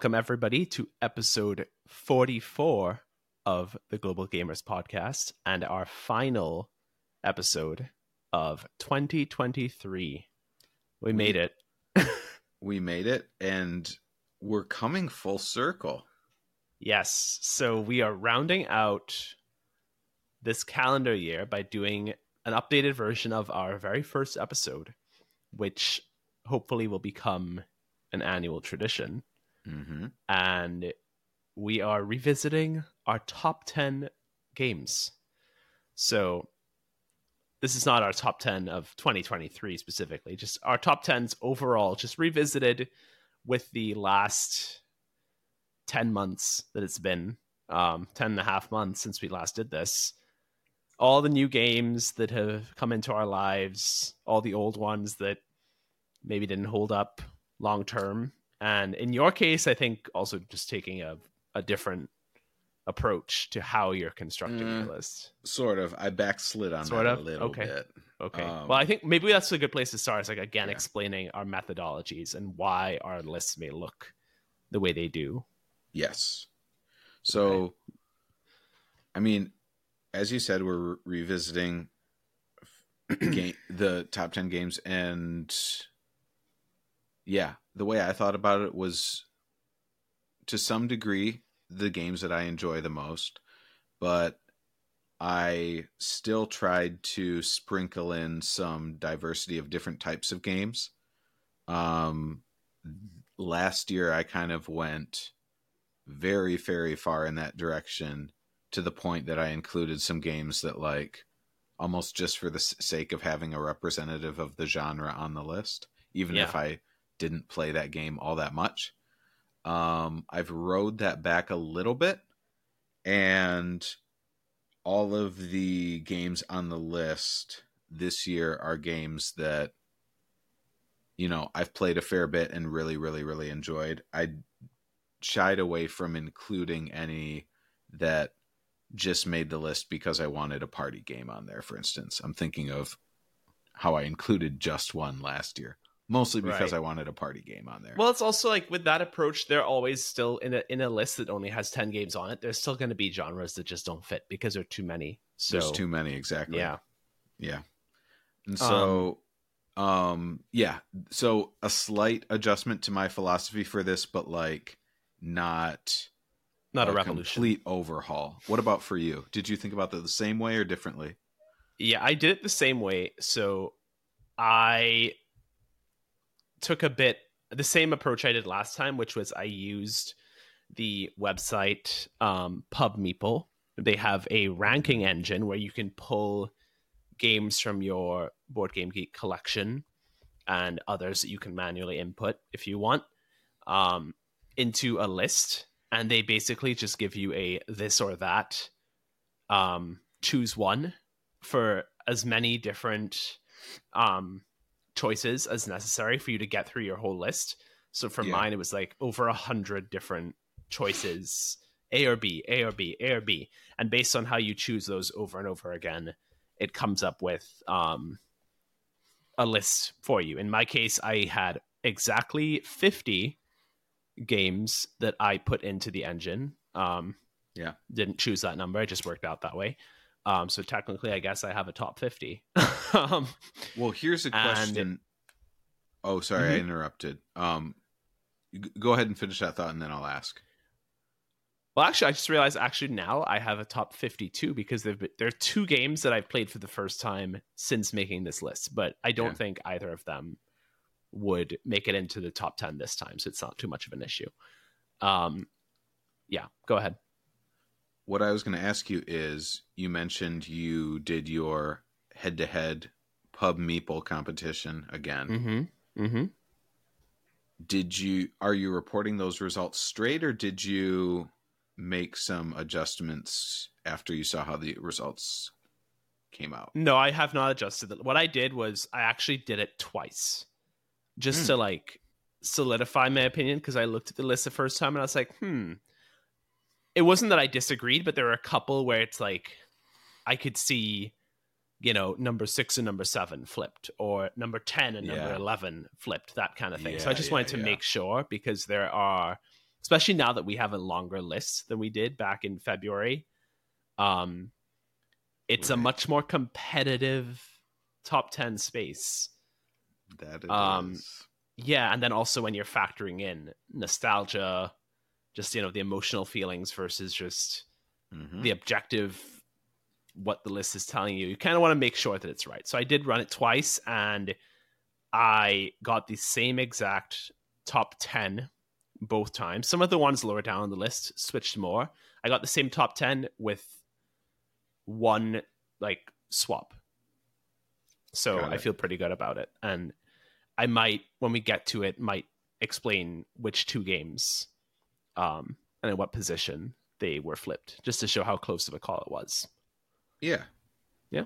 Welcome, everybody, to episode 44 of the Global Gamers Podcast and our final episode of 2023. We made it. we made it, and we're coming full circle. Yes. So we are rounding out this calendar year by doing an updated version of our very first episode, which hopefully will become an annual tradition. Mm-hmm. And we are revisiting our top 10 games. So this is not our top 10 of 2023 specifically, just our top 10s overall, just revisited with the last 10 months that it's been, um, 10 and a half months since we last did this. All the new games that have come into our lives, all the old ones that maybe didn't hold up long term. And in your case, I think also just taking a, a different approach to how you're constructing Mm, your list. Sort of. I backslid on Sort that of? a little Okay. bit. Okay. Um, well, I think maybe that's a good place to start. Is like again Yeah. explaining our methodologies and why our lists may look the way they do. Yes. So, I mean, as you said, we're revisiting game, the top 10 games, and yeah, the way I thought about it was to some degree the games that I enjoy the most, but I still tried to sprinkle in some diversity of different types of games. Um, last year, I kind of went very, very far in that direction to the point that I included some games that, like, almost just for the sake of having a representative of the genre on the list, even Yeah. if I didn't play that game all that much. Um, I've rode that back a little bit, and all of the games on the list this year are games that you know I've played a fair bit and really, really, really enjoyed. I shied away from including any that just made the list because I wanted a party game on there. For instance, I'm thinking of how I included just one last year, mostly because Right. I wanted a party game on there. Well, it's also like with that approach, they're always still in a in a list that only has ten games on it. There's still going to be genres that just don't fit because there are too many. So There's too many exactly. yeah, Yeah. And so um, yeah, so a slight adjustment to my philosophy for this but like not not a revolution. complete overhaul. What about for you? Did you think about that the same way or differently? Yeah, I did it the same way. So I took a bit the same approach I did last time, which was I used the website um, PubMeeple. They have a ranking engine where you can pull games from your Board Game Geek collection and others that you can manually input if you want um, into a list, and they basically just give you a this or that. Um, choose one for as many different um, choices as necessary for you to get through your whole list. So for Yeah. mine, it was like over a hundred different choices: A or B, A or B, A or B, and based on how you choose those over and over again, it comes up with um, a list for you. In my case, I had exactly fifty games that I put into the engine. Um, Yeah. didn't choose that number; it just worked out that way. Um, so technically, I guess I have a top fifty. um, Well, here's a question. oh, sorry, I Mhm. interrupted. Um go ahead and finish that thought and then I'll ask. well, actually, I just realized actually now I have a top fifty-two because there've been, there are two games that I've played for the first time since making this list, but I don't Yeah. think either of them would make it into the top ten this time, so it's not too much of an issue. Um, yeah, go ahead. What I was going to ask you is you mentioned you did your head to head pub meeple competition again. Mm-hmm. Mm-hmm. Did you are you reporting those results straight or did you make some adjustments after you saw how the results came out? No, I have not adjusted it. What I did was I actually did it twice, just Hmm. to like solidify my opinion because I looked at the list the first time and I was like, hmm. It wasn't that I disagreed, but there were a couple where it's like I could see, you know, number six and number seven flipped, or number ten and number Yeah. eleven flipped, that kind of thing. so I just yeah, wanted to yeah. make sure because there are especially now that we have a longer list than we did back in February. Um, it's a much more competitive top 10 space. That Um, is. Yeah, and then also when you're factoring in nostalgia, just you know the emotional feelings versus just Mhm. the objective what the list is telling you. You kind of want to make sure that it's right. So I did run it twice and I got the same exact top 10 both times. Some of the ones lower down on the list switched more. I got the same top 10 with one like swap. So I feel pretty good about it. And I might when we get to it might explain which two games um and in what position they were flipped just to show how close of a call it was. Yeah. Yeah.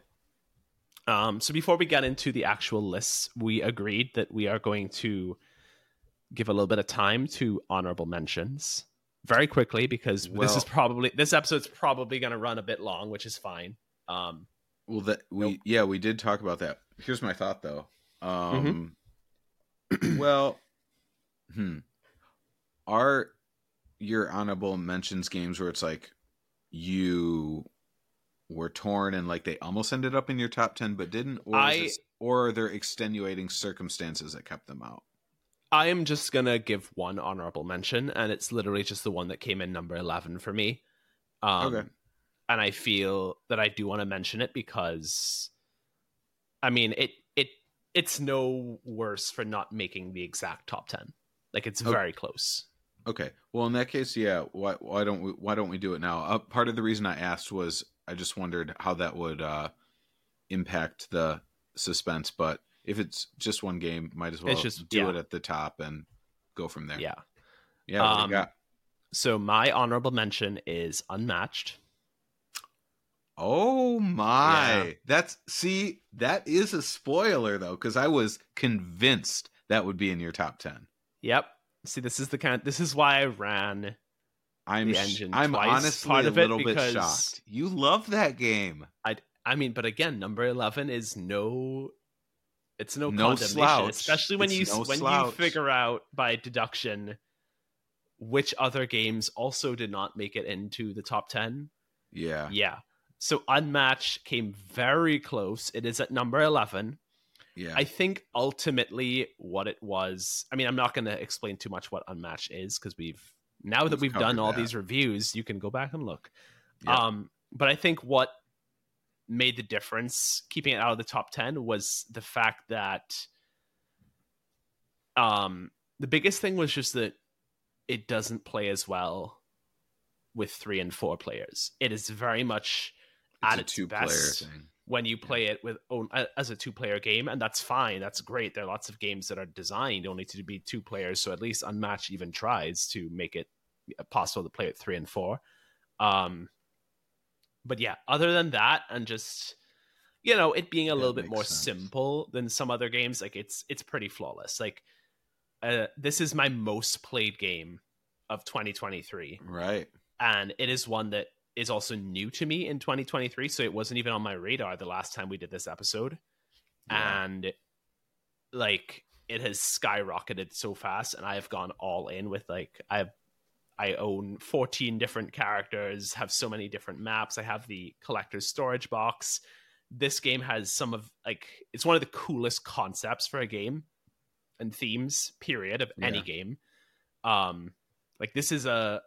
Um, so before we get into the actual lists, we agreed that we are going to give a little bit of time to honorable mentions very quickly because this is probably this episode's probably going to run a bit long, which is fine. Um, Well, that we Nope. yeah we did talk about that. Here's my thought though. Um, Mm-hmm. well, hmm, are your honorable mentions games where it's like you were torn and like they almost ended up in your top ten but didn't, or I- it- or are there extenuating circumstances that kept them out? I am just gonna give one honorable mention, and it's literally just the one that came in number eleven for me. Um, Okay. And I feel that I do want to mention it because, I mean, it it it's no worse for not making the exact top ten. Like it's Okay. very close. Okay. Well, in that case, yeah. Why why don't we why don't we do it now? Uh, part of the reason I asked was I just wondered how that would uh, impact the suspense. But if it's just one game, might as well just- do yeah. it at the top and go from there. Yeah. Yeah. what do you Um? So my honorable mention is Unmatched. Oh my! Yeah. That's see that is a spoiler though because I was convinced that would be in your top ten. Yep. See, this is the kind. this is why I ran. I'm The engine I'm twice, honestly part of it little bit shocked. You love that game. I I mean, but again, number eleven is no. It's no, No condemnation, slouch. especially when It's you no when slouch. you figure out by deduction which other games also did not make it into the top ten. Yeah. Yeah. So Unmatched came very close. It is at number eleven. Yeah. I think ultimately what it was. I mean, I'm not going to explain too much what Unmatched is because we've now that We've we've done all that. these reviews, you can go back and look. Yeah. Um, but I think what made the difference keeping it out of the top 10 was the fact that um the biggest thing was just that it doesn't play as well with three and four players. It is very much at a its best thing. When you play it with own as a two player game and that's fine that's great there are lots of games that are designed only to be two players so at least unmatched even tries to make it possible to play it three and four um but yeah other than that and just you know it being a That little bit more sense. simple than some other games like it's it's pretty flawless like uh, this is my most played game of 2023 Right. and it is one that is also new to me in 2023 so it wasn't even on my radar the last time we did this episode. Yeah. and like it has skyrocketed so fast and i have gone all in with like i have i own 14 different characters have so many different maps. I have the collector's storage box. This game has some of like it's one of the coolest concepts for a game and themes period of any Yeah. game. Um like this is a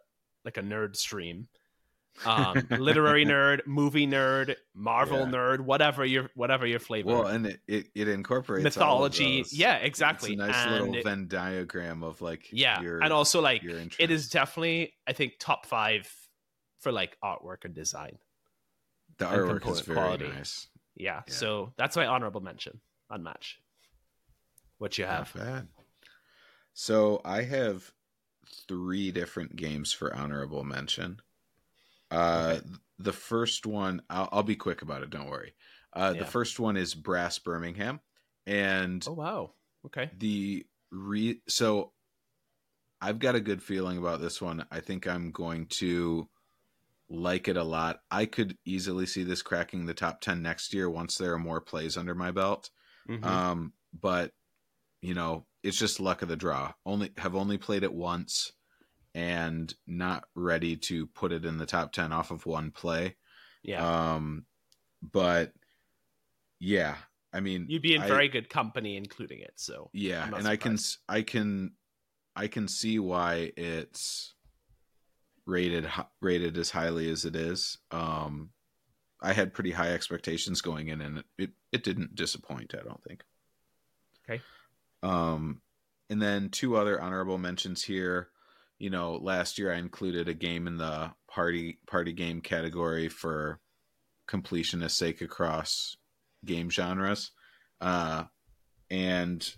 like a nerd stream um literary nerd movie nerd marvel Yeah. nerd whatever your whatever your flavor Well, and it, it, it incorporates mythology yeah exactly It's a nice and little it- Venn diagram of like yeah your and also like it is definitely i think top five for like artwork and design the artwork is very quality. nice. yeah, Yeah. so that's my honorable mention unmatched what you have Not bad. So I have three different games for honorable mention. Uh, Okay. The first one, I'll, I'll be quick about it. Don't worry. Uh, Yeah. The first one is Brass Birmingham, and oh wow okay the re so I've got a good feeling about this one. I think I'm going to like it a lot. I could easily see this cracking the top 10 next year once there are more plays under my belt. Mhm. Um, but you know, it's just luck of the draw. Only have only played it once, and not ready to put it in the top 10 off of one play. Yeah. Um, but yeah, I mean, You'd be in I- very good company including it. So yeah, and I can I can I can see why it's rated rated as highly as it is. Um, I had pretty high expectations going in, and it it, it didn't disappoint. I don't think. Okay. Um, and then two other honorable mentions here. You know, last year I included a game in the party party game category for completionist sake across game genres. Uh, and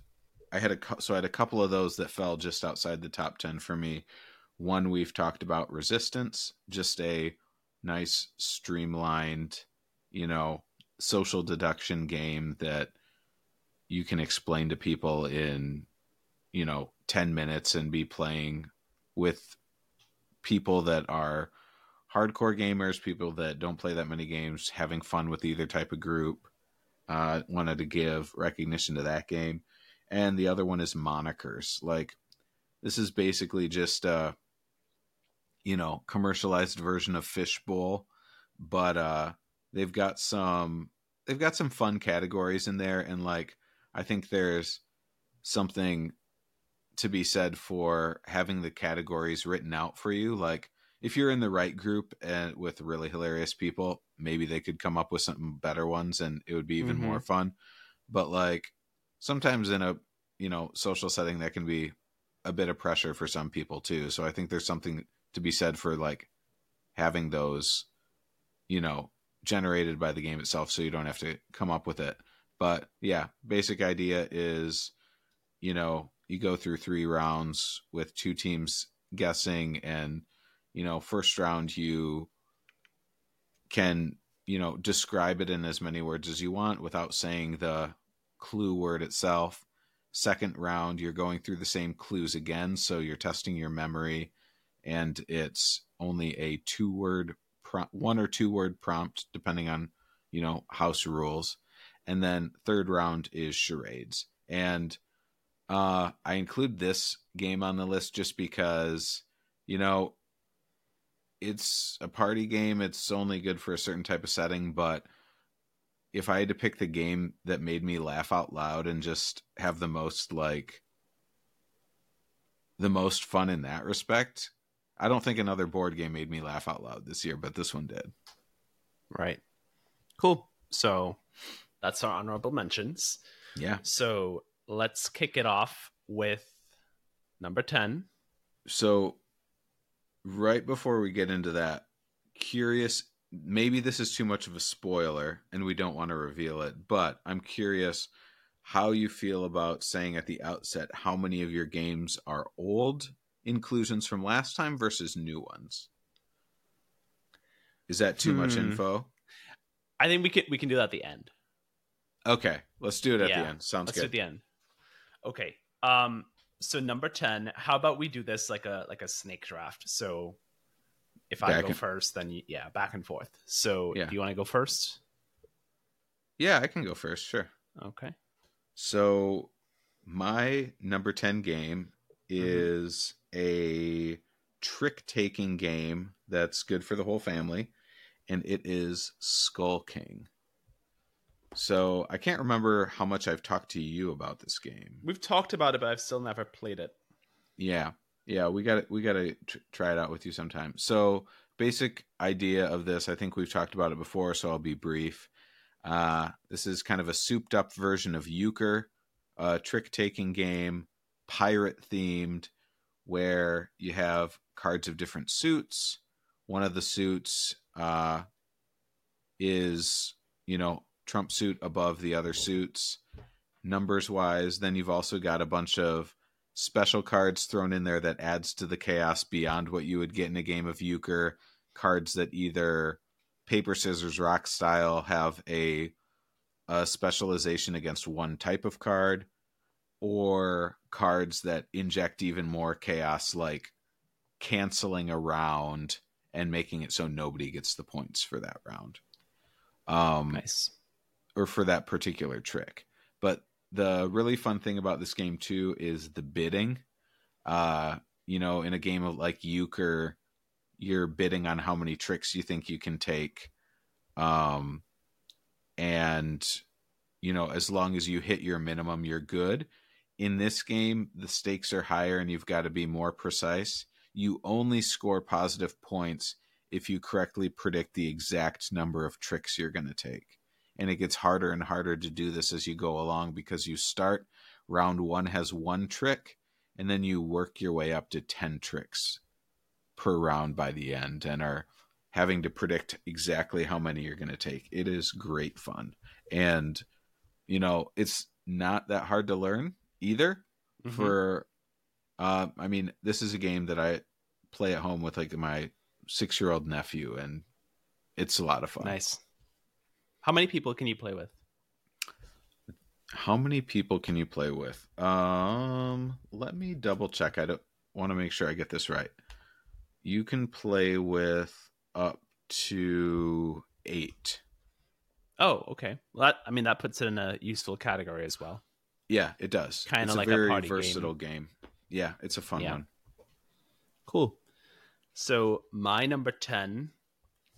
I had a so I had a couple of those that fell just outside the top 10 for me. One we've talked about resistance, just a nice streamlined, you know, social deduction game that you can explain to people in, you know, 10 minutes and be playing with people that are hardcore gamers, people that don't play that many games, having fun with either type of group. Uh, wanted to give recognition to that game. And the other one is Monikers. Like, this is basically just a, you know, commercialized version of Fishbowl, but uh, they've got some they've got some fun categories in there, and like I think there's something to be said for having the categories written out for you. Like if you're in the right group and with really hilarious people, maybe they could come up with some better ones and it would be even Mhm. more fun. But like sometimes in a, you know, social setting that can be a bit of pressure for some people too. So I think there's something to be said for like having those, you know, generated by the game itself so you don't have to come up with it. But yeah, basic idea is, you know, you go through three rounds with two teams guessing and you know first round you can you know describe it in as many words as you want without saying the clue word itself. Second round you're going through the same clues again so you're testing your memory and it's only a two word pro- one or two word prompt depending on you know house rules. And then third round is charades. And uh, I include this game on the list just because, you know, it's a party game. It's only good for a certain type of setting. But if I had to pick the game that made me laugh out loud and just have the most, like, the most fun in that respect, I don't think another board game made me laugh out loud this year, but this one did. Right. Cool. So that's our honorable mentions. Yeah. So let's kick it off with number 10. So, right before we get into that, curious, maybe this is too much of a spoiler and we don't want to reveal it, but I'm curious how you feel about saying at the outset how many of your games are old inclusions from last time versus new ones. Is that too much Hmm. info? I think we can we can do that at the end. Okay, let's do it at Yeah, the end. Sounds Let's do it at the end. Okay. Um so number 10, how about we do this like a like a snake draft? So if I go and- first, then you, yeah, back and forth. So Yeah. do you want to go first? Yeah, I can go first. Sure. Okay. So my number 10 game is a trick taking game that's good for the whole family and it is Skull King. So I can't remember how much I've talked to you about this game. We've talked about it, but I've still never played it. Yeah, yeah, we got to we got to tr- try it out with you sometime. So, basic idea of this, I think we've talked about it before, so I'll be brief. Uh, this is kind of a souped up version of Euchre, a trick taking game, pirate themed, where you have cards of different suits. One of the suits uh, is, you know, trump suit above the other suits, numbers wise. Then you've also got a bunch of special cards thrown in there that adds to the chaos beyond what you would get in a game of euchre cards that either paper scissors rock style have a, a specialization against one type of card or cards that inject even more chaos like canceling a round and making it so nobody gets the points for that round um Nice. Or for that particular trick. But the really fun thing about this game too is the bidding. Uh, you know, in a game of like euchre, you're bidding on how many tricks you think you can take. Um, and you know, as long as you hit your minimum, you're good. In this game, the stakes are higher and you've got to be more precise. You only score positive points if you correctly predict the exact number of tricks you're going to take. And it gets harder and harder to do this as you go along because you start round one has one trick, and then you work your way up to 10 tricks per round by the end and are having to predict exactly how many you're going to take. It is great fun. And, you know, it's not that hard to learn either. Mm-hmm. For, uh, I mean, this is a game that I play at home with like my six year old nephew, and it's a lot of fun. Nice. How many people can you play with? How many people can you play with? Um, let me double check. I don't want to make sure I get this right. You can play with up to eight. Oh, okay. Well, that I mean that puts it in a useful category as well. Yeah, it does. Kind of like a very a versatile game. game. Yeah, it's a fun yeah. one. Cool. So my number 10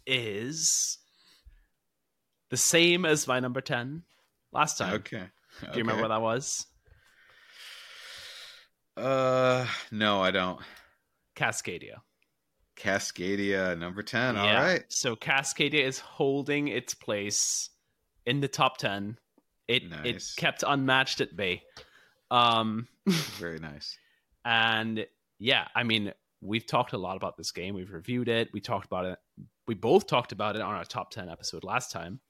is the same as my number 10 last time. Okay. okay. Do you remember what that was? Uh, no, I don't. Cascadia. Cascadia, number 10. Yeah. All right. So Cascadia is holding its place in the top 10. It nice. it kept unmatched at bay. Um very nice. And yeah, I mean, we've talked a lot about this game. We've reviewed it. We talked about it. We both talked about it on our top 10 episode last time.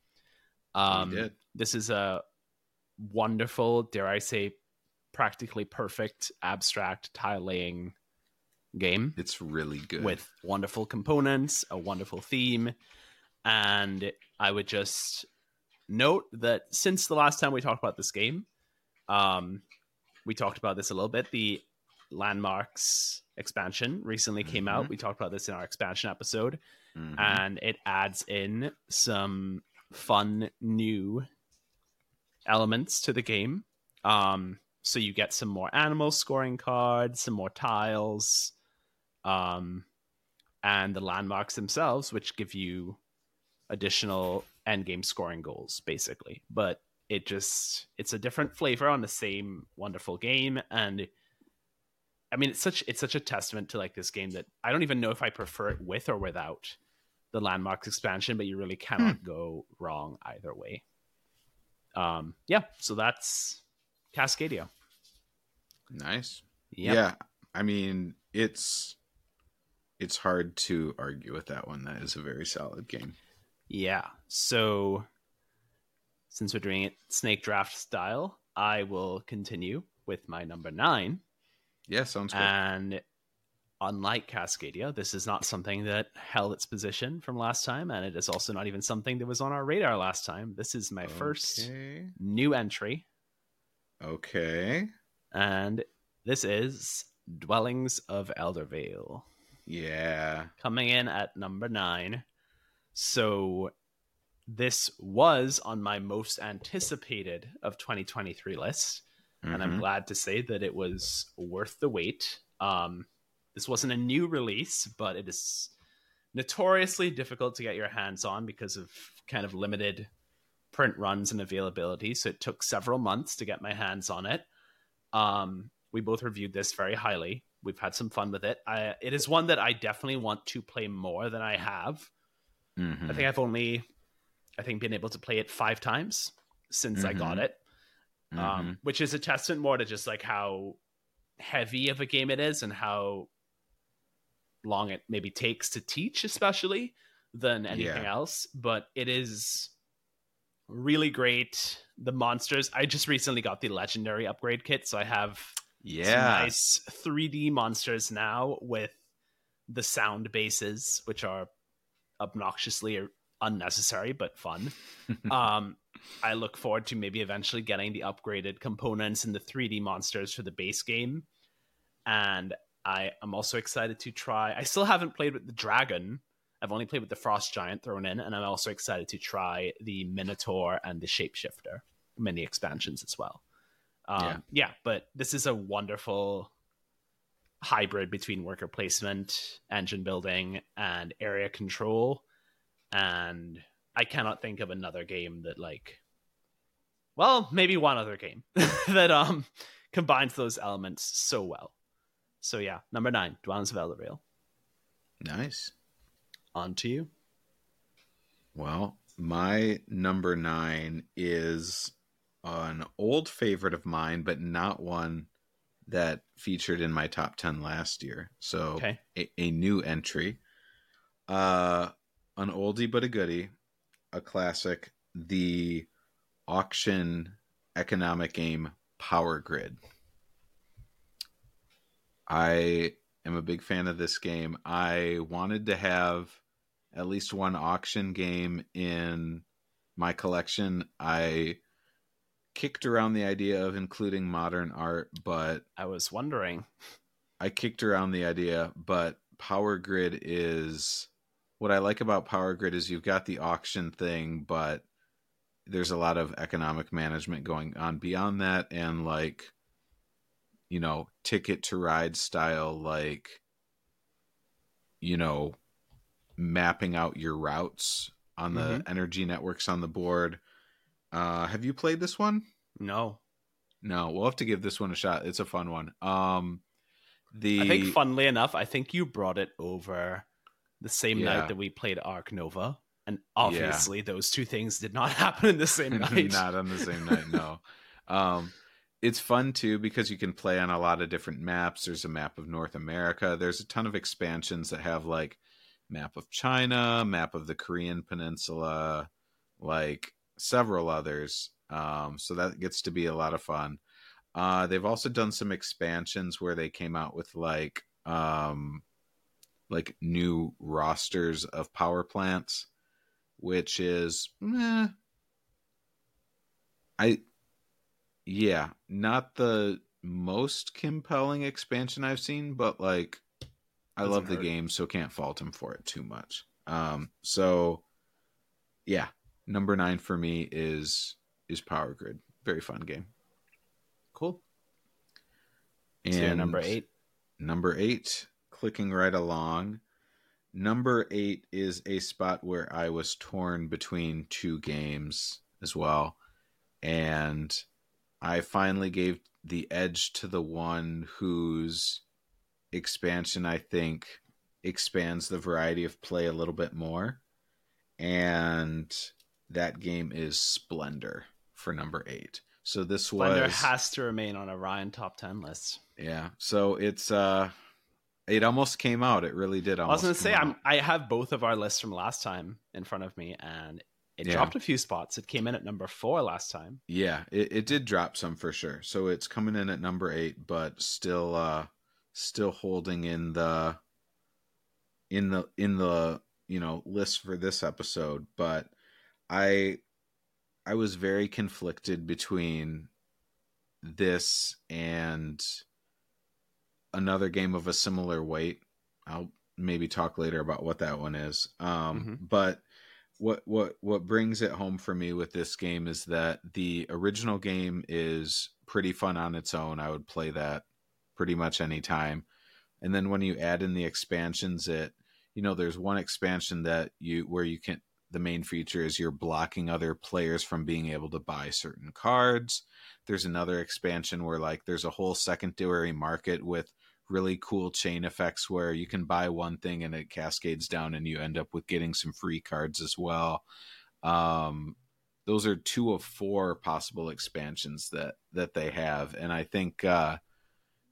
Um. This is a wonderful, dare I say, practically perfect abstract tile laying game. It's really good. With wonderful components, a wonderful theme. And I would just note that since the last time we talked about this game, um, we talked about this a little bit. The landmarks expansion recently came mm-hmm. out. We talked about this in our expansion episode, mm-hmm. and it adds in some fun new elements to the game. Um, so you get some more animal scoring cards, some more tiles, um, and the landmarks themselves, which give you additional end game scoring goals, basically. But it just it's a different flavor on the same wonderful game, and I mean, it's such it's such a testament to like this game that I don't even know if I prefer it with or without the landmarks expansion, but you really cannot hmm. go wrong either way. Um, yeah, so that's Cascadia. Nice. Yep. Yeah, I mean, it's it's hard to argue with that one. That is a very solid game. Yeah. So since we're doing it snake draft style, I will continue with my number nine. Yeah, sounds good. And unlike Cascadia, this is not something that held its position from last time, and it is also not even something that was on our radar last time. This is my okay. first new entry. Okay. And this is Dwellings of Eldervale. Yeah. Coming in at number nine. So this was on my most anticipated of 2023 list mm-hmm. and I'm mm-hmm. glad to say that it was worth the wait. Um, this wasn't a new release, but it is notoriously difficult to get your hands on because of kind of limited print runs and availability. So it took several months to get my hands on it. Um, we both reviewed this very highly. We've had some fun with it. I, it is one that I definitely want to play more than I have. Mm-hmm. I think I've only, I think, been able to play it five times since mm-hmm. I got mm-hmm. it um, mm-hmm. um, which is a testament more to just like how heavy of a game it is and how long it maybe takes to teach, especially than anything yeah. else. But it is really great. The monsters. I just recently got the legendary upgrade kit, so I have yeah nice 3D monsters now with the sound bases, which are obnoxiously unnecessary but fun. um, I look forward to maybe eventually getting the upgraded components and the 3D monsters for the base game. And I am also excited to try. I still haven't played with the dragon. I've only played with the frost giant thrown in, and I'm also excited to try the minotaur and the shapeshifter mini expansions as well. Um, yeah. yeah, but this is a wonderful hybrid between worker placement, engine building, and area control. And I cannot think of another game that like well, maybe one other game that um combines those elements so well. So yeah, number nine, of Eldervale. Nice. On to you. Well, my number nine is an old favorite of mine, but not one that featured in my top 10 last year. So Okay. a, a new entry. Uh an oldie but a goodie, a classic, the auction economic game Power Grid. I am a big fan of this game. I wanted to have at least one auction game in my collection. I kicked around the idea of including modern art, but I was wondering. I kicked around the idea, but Power Grid is what I like about Power Grid is you've got the auction thing, but there's a lot of economic management going on beyond that and like you know, ticket to ride style like you know, mapping out your routes on the Mhm. energy networks on the board. Uh have you played this one? No. No, we'll have to give this one a shot. It's a fun one. Um the I think funnily enough, I think you brought it over the same Yeah. night that we played Ark Nova. And obviously those two things did not happen in the same night. not on the same night no um it's fun too because you can play on a lot of different maps. There's a map of north america. There's a ton of expansions that have like map of china map of the korean peninsula like several others. Um so that gets to be a lot of fun. Uh they've also done some expansions where they came out with like um like new rosters of power plants which is meh. I yeah, not the most compelling expansion I've seen, but like I Doesn't love the hurt. game, so can't fault him for it too much. Um so yeah, number 9 for me is is Power Grid. Very fun game. Cool. And So number eight. Number eight, clicking right along. Number eight is a spot where I was torn between two games as well. And I finally gave the edge to the one whose expansion I think expands the variety of play a little bit more. And that game is Splendor for number eight. So this Splendor was has to remain on a Ryan top ten list. yeah. So it's uh it almost came out. It really did I was gonna say I'm. I have both of our lists from last time in front of me and it Yeah. dropped a few spots. It came in at number four last time. Yeah, it, it did drop some for sure. So it's coming in at number eight, but still uh still holding in the in the in the you know list for this episode. But I I was very conflicted between this and another game of a similar weight. I'll maybe talk later about what that one is. Um, but what what what brings it home for me with this game is that the original game is pretty fun on its own. I would play that pretty much any time. And then when you add in the expansions, it you know there's one expansion that you where you can the main feature is you're blocking other players from being able to buy certain cards. There's another expansion where like there's a whole secondary market with really cool chain effects where you can buy one thing and it cascades down and you end up with getting some free cards as well. Um, those are two of four possible expansions that that they have, and I think uh,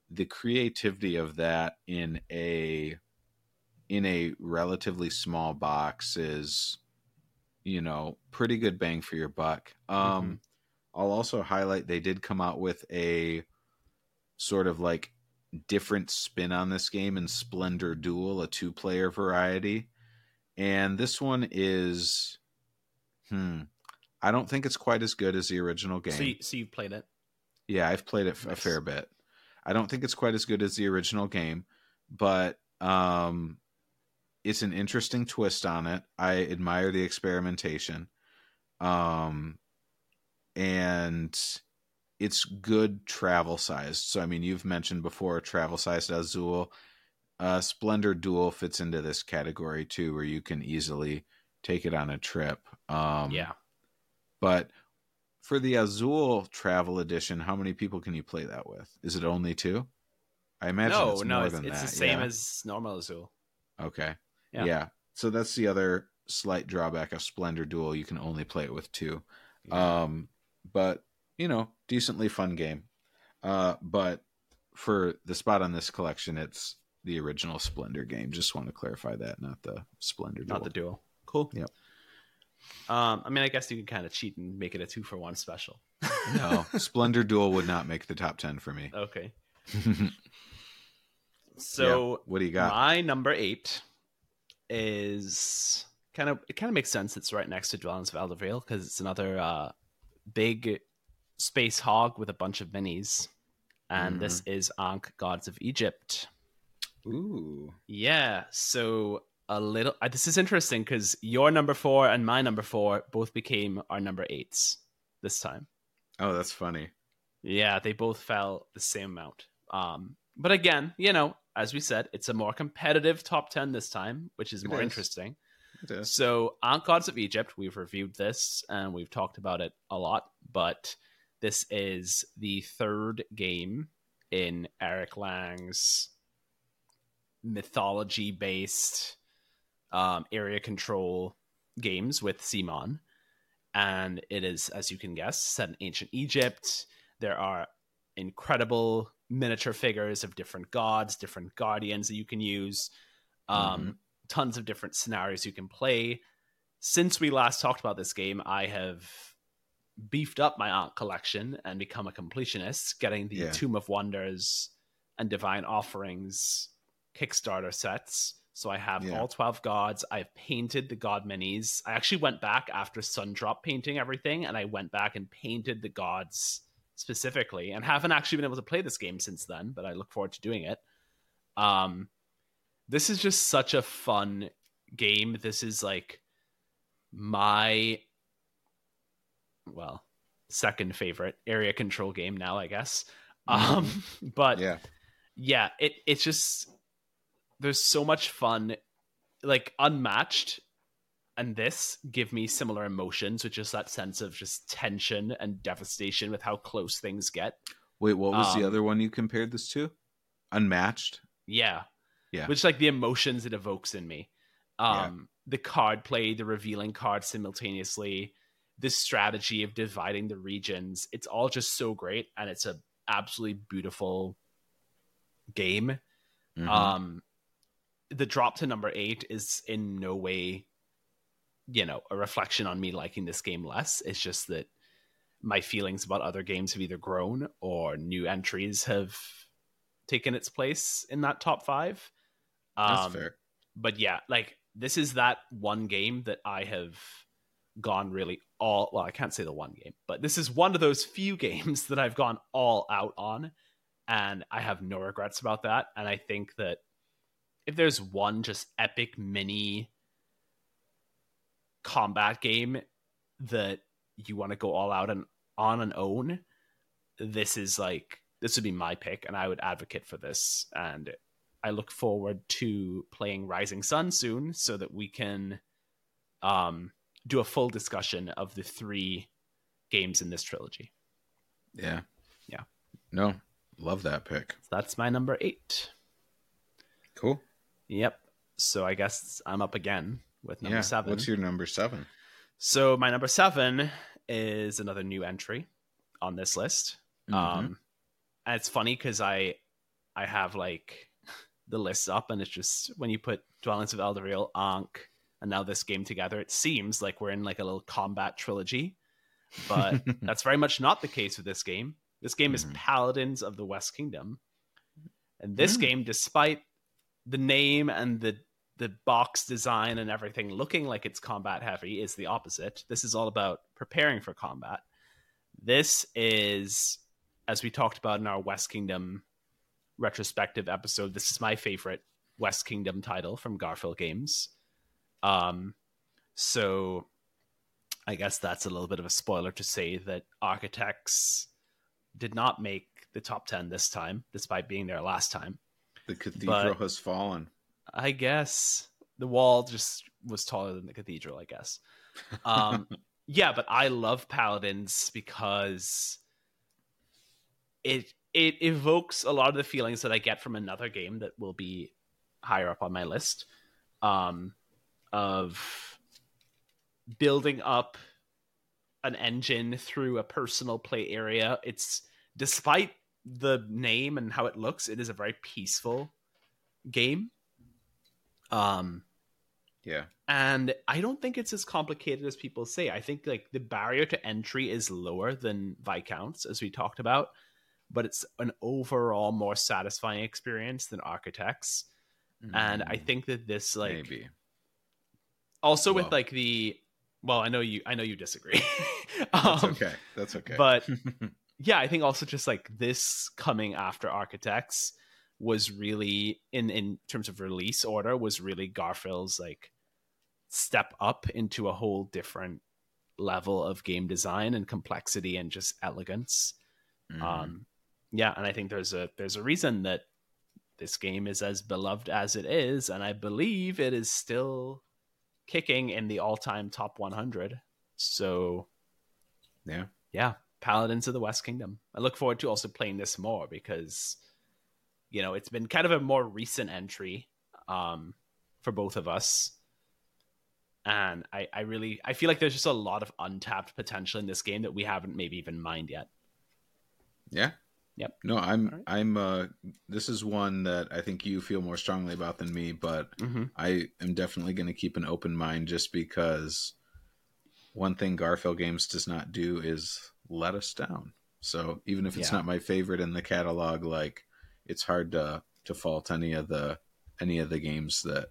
the creativity of that in a in a relatively small box is you know pretty good bang for your buck. Um, I'll also highlight they did come out with a sort of like different spin on this game in Splendor Duel, a two player variety. And this one is hmm. I don't think it's quite as good as the original game. So you, so you've played it. Yeah, I've played it a fair bit. I don't think it's quite as good as the original game, but um it's an interesting twist on it. I admire the experimentation. Um and it's good travel sized. So I mean, you've mentioned before travel sized Azul. Uh, Splendor Duel fits into this category too, where you can easily take it on a trip. Um, yeah. But for the Azul Travel Edition, how many people can you play that with? Is it only two? I imagine No, it's no, more it's, than it's that. the same yeah. as normal Azul. Okay. Yeah. Yeah. So that's the other slight drawback of Splendor Duel. You can only play it with two. Um, but you know, decently fun game. Uh, but for the spot on this collection, it's the original Splendor game. Just want to clarify that, not the Splendor Duel. not the duel. Cool. Yep. Um, I mean, I guess you can kind of cheat and make it a two for one special. no, Splendor Duel would not make the top ten for me. Okay. Yeah. So what do you got? my number eight is kind of it kind of makes sense. It's right next to Dwellings of Eldervale because it's another uh, big space hog with a bunch of minis, and this is Ankh Gods of Egypt. Ooh. Yeah, so a little. Uh, this is interesting because your number four and my number four both became our number eights this time. Oh, that's funny. Yeah, they both fell the same amount. Um, but again, you know, as we said, it's a more competitive top 10 this time, which is It more is. interesting. Is. So, Ankh Gods of Egypt, we've reviewed this and we've talked about it a lot, but this is the third game in Eric Lang's mythology based um, area control games with CMON. And it is, as you can guess, set in ancient Egypt. There are incredible miniature figures of different gods, different guardians that you can use, um, Mhm. tons of different scenarios you can play. Since we last talked about this game, I have beefed up my art collection and become a completionist, getting the Yeah. Tomb of Wonders and Divine Offerings Kickstarter sets. So I have Yeah. all 12 gods. I've painted the god minis. I actually went back after Sundrop painting everything and I went back and painted the gods specifically and haven't actually been able to play this game since then, but I look forward to doing it. Um this is just such a fun game. This is like my well, second favorite area control game now, I guess. Um but Yeah. yeah, it it's just there's so much fun, like unmatched, and this give me similar emotions, which is that sense of just tension and devastation with how close things get. Wait, what was Um, the other one you compared this to? Unmatched. Yeah, Yeah. which like the emotions it evokes in me. Yeah. Um, the card play, the revealing card simultaneously, this strategy of dividing the regions. It's all just so great, and it's a absolutely beautiful game. Mhm. Um, the drop to number eight is in no way, you know, a reflection on me liking this game less. It's just that my feelings about other games have either grown or new entries have taken its place in that top five. That's Um, fair. but yeah, like this is that one game that I have gone really all well, I can't say the one game, but this is one of those few games that I've gone all out on and I have no regrets about that. And I think that if there's one just epic mini combat game that you want to go all out and on and own, this is like this would be my pick and I would advocate for this. And I look forward to playing Rising Sun soon so that we can um, do a full discussion of the three games in this trilogy. Yeah. Yeah. No, love that pick. So that's my number eight. Cool. Yep. So I guess I'm up again with number yeah. seven. What's your number seven? So my number seven is another new entry on this list. Mhm. Um, and it's funny because I I have like the list up, and it's just when you put Dwellings of Eldervale, Ankh, and now this game together, it seems like we're in like a little combat trilogy. But that's very much not the case with this game. This game is Mhm. Paladins of the West Kingdom, and this Mm. game, despite the name and the the box design and everything looking like it's combat heavy, is the opposite. This is all about preparing for combat. This is, as we talked about in our West Kingdom retrospective episode, this is my favorite West Kingdom title from Garphill Games. Um, so I guess that's a little bit of a spoiler to say that Architects did not make the top 10 this time, despite being there last time. The cathedral But- has fallen. I guess the wall just was taller than the cathedral, I guess. Um, yeah, but I love Paladins because it it evokes a lot of the feelings that I get from another game that will be higher up on my list. Um, of building up an engine through a personal play area. It's despite the name and how it looks, it is a very peaceful game. Um, Yeah. and I don't think it's as complicated as people say. I think like the barrier to entry is lower than Viscounts, as we talked about, but it's an overall more satisfying experience than Architects. And I Mm, think that this like maybe. Also with like the well, I know you I know you disagree. That's Um, okay. That's okay. But yeah, I think also just like this coming after Architects was really in in terms of release order was really Garphill's like step up into a whole different level of game design and complexity and just elegance. Mhm. Um yeah, and I think there's a there's a reason that this game is as beloved as it is and I believe it is still kicking in the all-time top 100. So yeah. yeah, Paladins of the West Kingdom. I look forward to also playing this more because you know, it's been kind of a more recent entry um for both of us. And I, I really I feel like there's just a lot of untapped potential in this game that we haven't maybe even mined yet. Yeah. Yep. No, I'm All right. I'm uh this is one that I think you feel more strongly about than me, but Mm-hmm. I am definitely going to keep an open mind just because one thing Garphill Games does not do is let us down. So even if it's Yeah. not my favorite in the catalog, like it's hard to to fault any of the any of the games that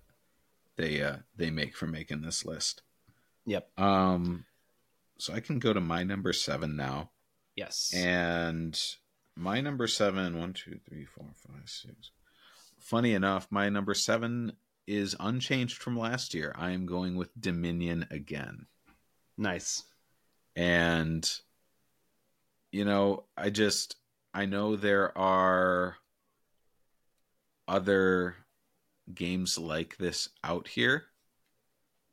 they uh they make for making this list. Yep. Um so I can go to my number 7 now. Yes. And my number seven, one, two, three, four, five, six. Funny enough, my number seven is unchanged from last year. I am going with Dominion again. nice. And, you know, I just, I know there are other games like this out here.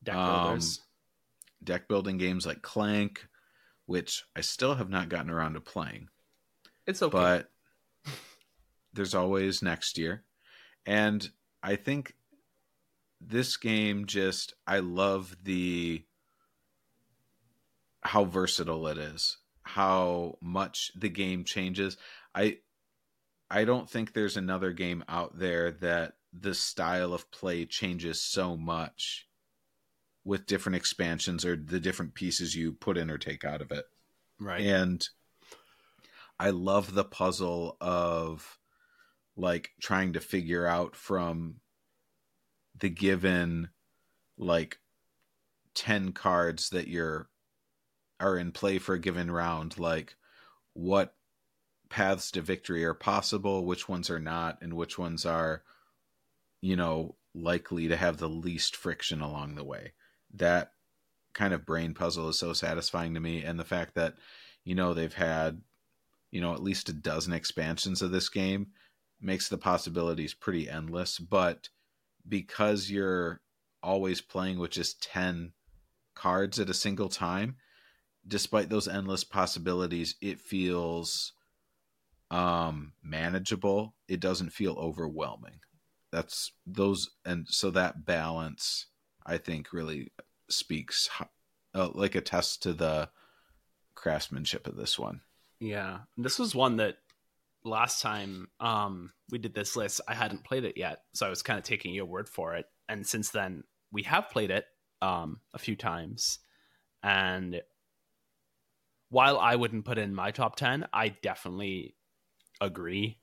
Deck Um, builders. Deck building games like Clank, which I still have not gotten around to playing. It's okay. but there's always next year. And I think this game just I love the how versatile it is, how much the game changes. I I don't think there's another game out there that the style of play changes so much with different expansions or the different pieces you put in or take out of it right. and i love the puzzle of like trying to figure out from the given like 10 cards that you're are in play for a given round like what paths to victory are possible which ones are not and which ones are you know likely to have the least friction along the way. That kind of brain puzzle is so satisfying to me and the fact that you know they've had you know at least a dozen expansions of this game makes the possibilities pretty endless. But because you're always playing with just 10 cards at a single time despite those endless possibilities it feels um manageable. It doesn't feel overwhelming. That's those and so that balance i think really speaks uh, like attests to the craftsmanship of this one Yeah. This was one that last time um we did this list, I hadn't played it yet. So I was kind of taking your word for it. And since then we have played it um a few times. And while I wouldn't put in my top 10, I definitely agree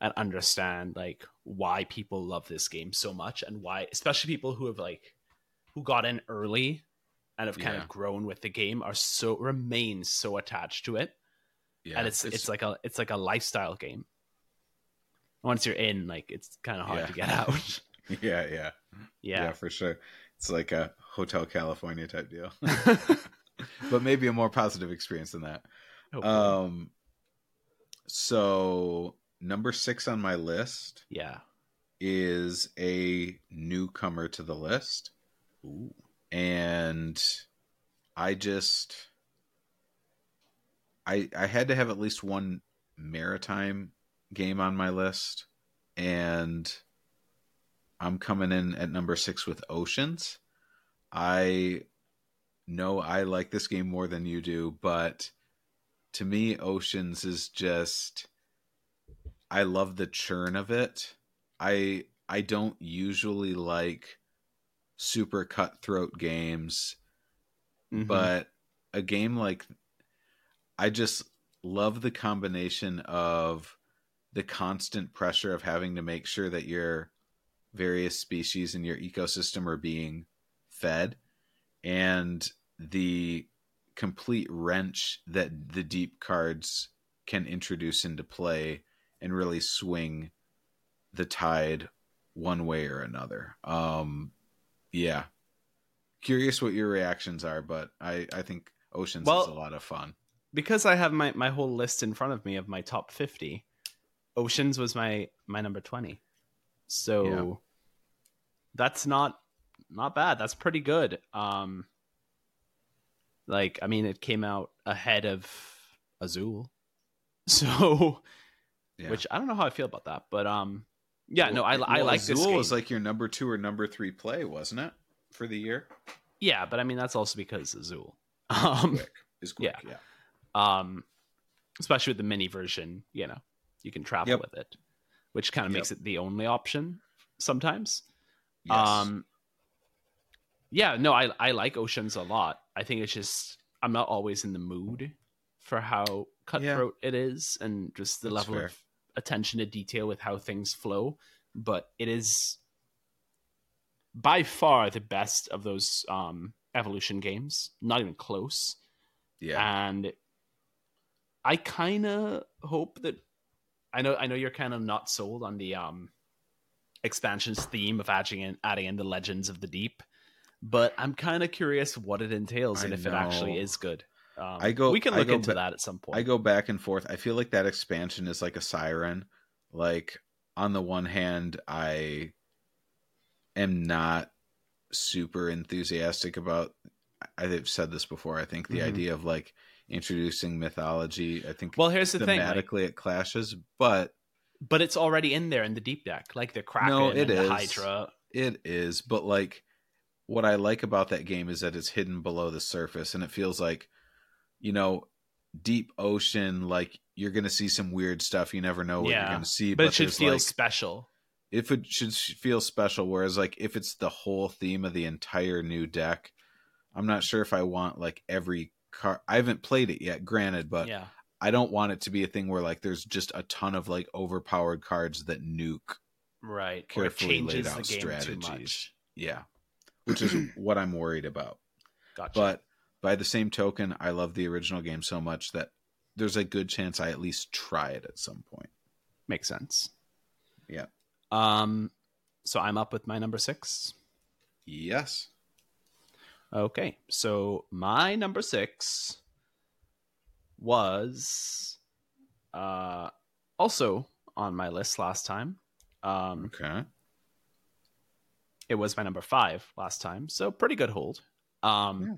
and understand like why people love this game so much and why especially people who have like who got in early and have kind Yeah. of grown with the game are so remain so attached to it yeah and it's, it's like a it's like a lifestyle game. Once you're in, like it's kind of hard Yeah. to get out. yeah yeah yeah yeah, for sure it's like a hotel california type deal but maybe a more positive experience than that Hopefully. um So number six on my list Yeah. is a newcomer to the list. Ooh. and I just I I had to have at least one maritime game on my list and I'm coming in at number 6 with Oceans. I know I like this game more than you do, but to me Oceans is just I love the churn of it. I I don't usually like super cutthroat games, Mhm. but a game like I just love the combination of the constant pressure of having to make sure that your various species in your ecosystem are being fed and the complete wrench that the deep cards can introduce into play and really swing the tide one way or another. Um yeah. Curious what your reactions are, but I I think Oceans Well- is a lot of fun. Because I have my, my whole list in front of me of my top 50, Oceans was my, my number 20. So Yeah. that's not not bad. That's pretty good. Um like I mean it came out ahead of Azul. So Yeah. which I don't know how I feel about that, but um yeah, no, I I Well, like this Azul game. was like your number 2 or number 3 play, wasn't it? For the year? yeah, but I mean that's also because Azul. Um Quick. Is quick, yeah. yeah. Um especially with the mini version you know you can travel Yep. with it which kind of Yep. makes it the only option sometimes Yes. um yeah no i i like oceans a lot i think it's just i'm not always in the mood for how cutthroat it is and just the That's level fair. of attention to detail with how things flow but it is by far the best of those um evolution games not even close yeah. and I kind of hope that I know I know you're kind of not sold on the um expansions theme of adding in adding in the legends of the deep, but I'm kind of curious what it entails and I if it actually is good. Um, I go- We can look into ba- that at some point. I go back and forth. I feel like that expansion is like a siren. Like on the one hand, I am not super enthusiastic about I've said this before. I think the Mhm. idea of like introducing mythology, I think well, here's the thing, like, thematically it clashes, but but it's already in there in the deep deck, like the Kraken No, it and the. Hydra. It is, but like what I like about that game is that it's hidden below the surface and it feels like you know, deep ocean like you're going to see some weird stuff you never know what Yeah, you're going to see But, it should feel like, special. if it should feel special whereas like if it's the whole theme of the entire new deck I'm not sure if I want like every card I haven't played it yet granted but yeah. I don't want it to be a thing where like there's just a ton of like overpowered cards that nuke Right. Carefully laid changes the out strategies. Yeah. Which is what I'm worried about. Gotcha. But by the same token, I love the original game so much that there's a good chance I at least try it at some point. makes sense. Yeah. Um. So I'm up with my number six. Yes. Okay, so my number six was uh also on my list last time. Um, Okay. it was my number five last time, so pretty good hold. Um, Yeah.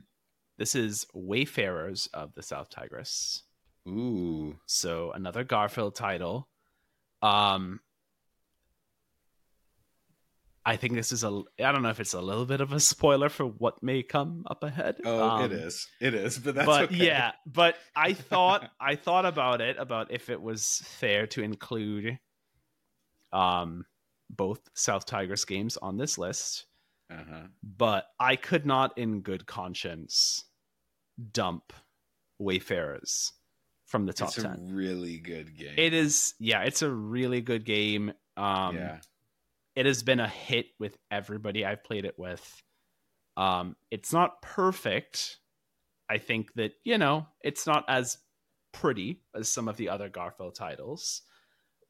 this is Wayfarers of the South Tigris. Ooh. So another Garphill title. Um I think this is a I don't know if it's a little bit of a spoiler for what may come up ahead. Oh, it Um, is. It is. But that's but okay. yeah, but I thought I thought about it about if it was fair to include um both South Tigris games on this list, Uh-huh. but I could not in good conscience dump Wayfarers from the top It's a 10. really good game. It is, yeah, it's a really good game. Um, yeah. It has been a hit with everybody I've played it with. Um, it's not perfect. I think that, you know, it's not as pretty as some of the other Garphill titles.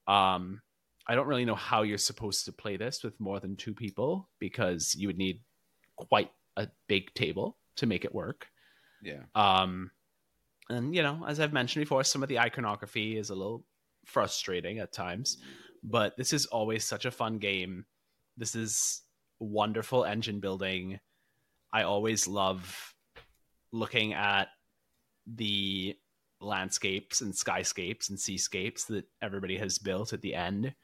Um, I don't really know how you're supposed to play this with more than two people because you would need quite a big table to make it work. Yeah. Um, and you know, as I've mentioned before, some of the iconography is a little frustrating at times, but this is always such a fun game. This is wonderful engine building. I always love looking at the landscapes and skyscapes and seascapes that everybody has built at the end.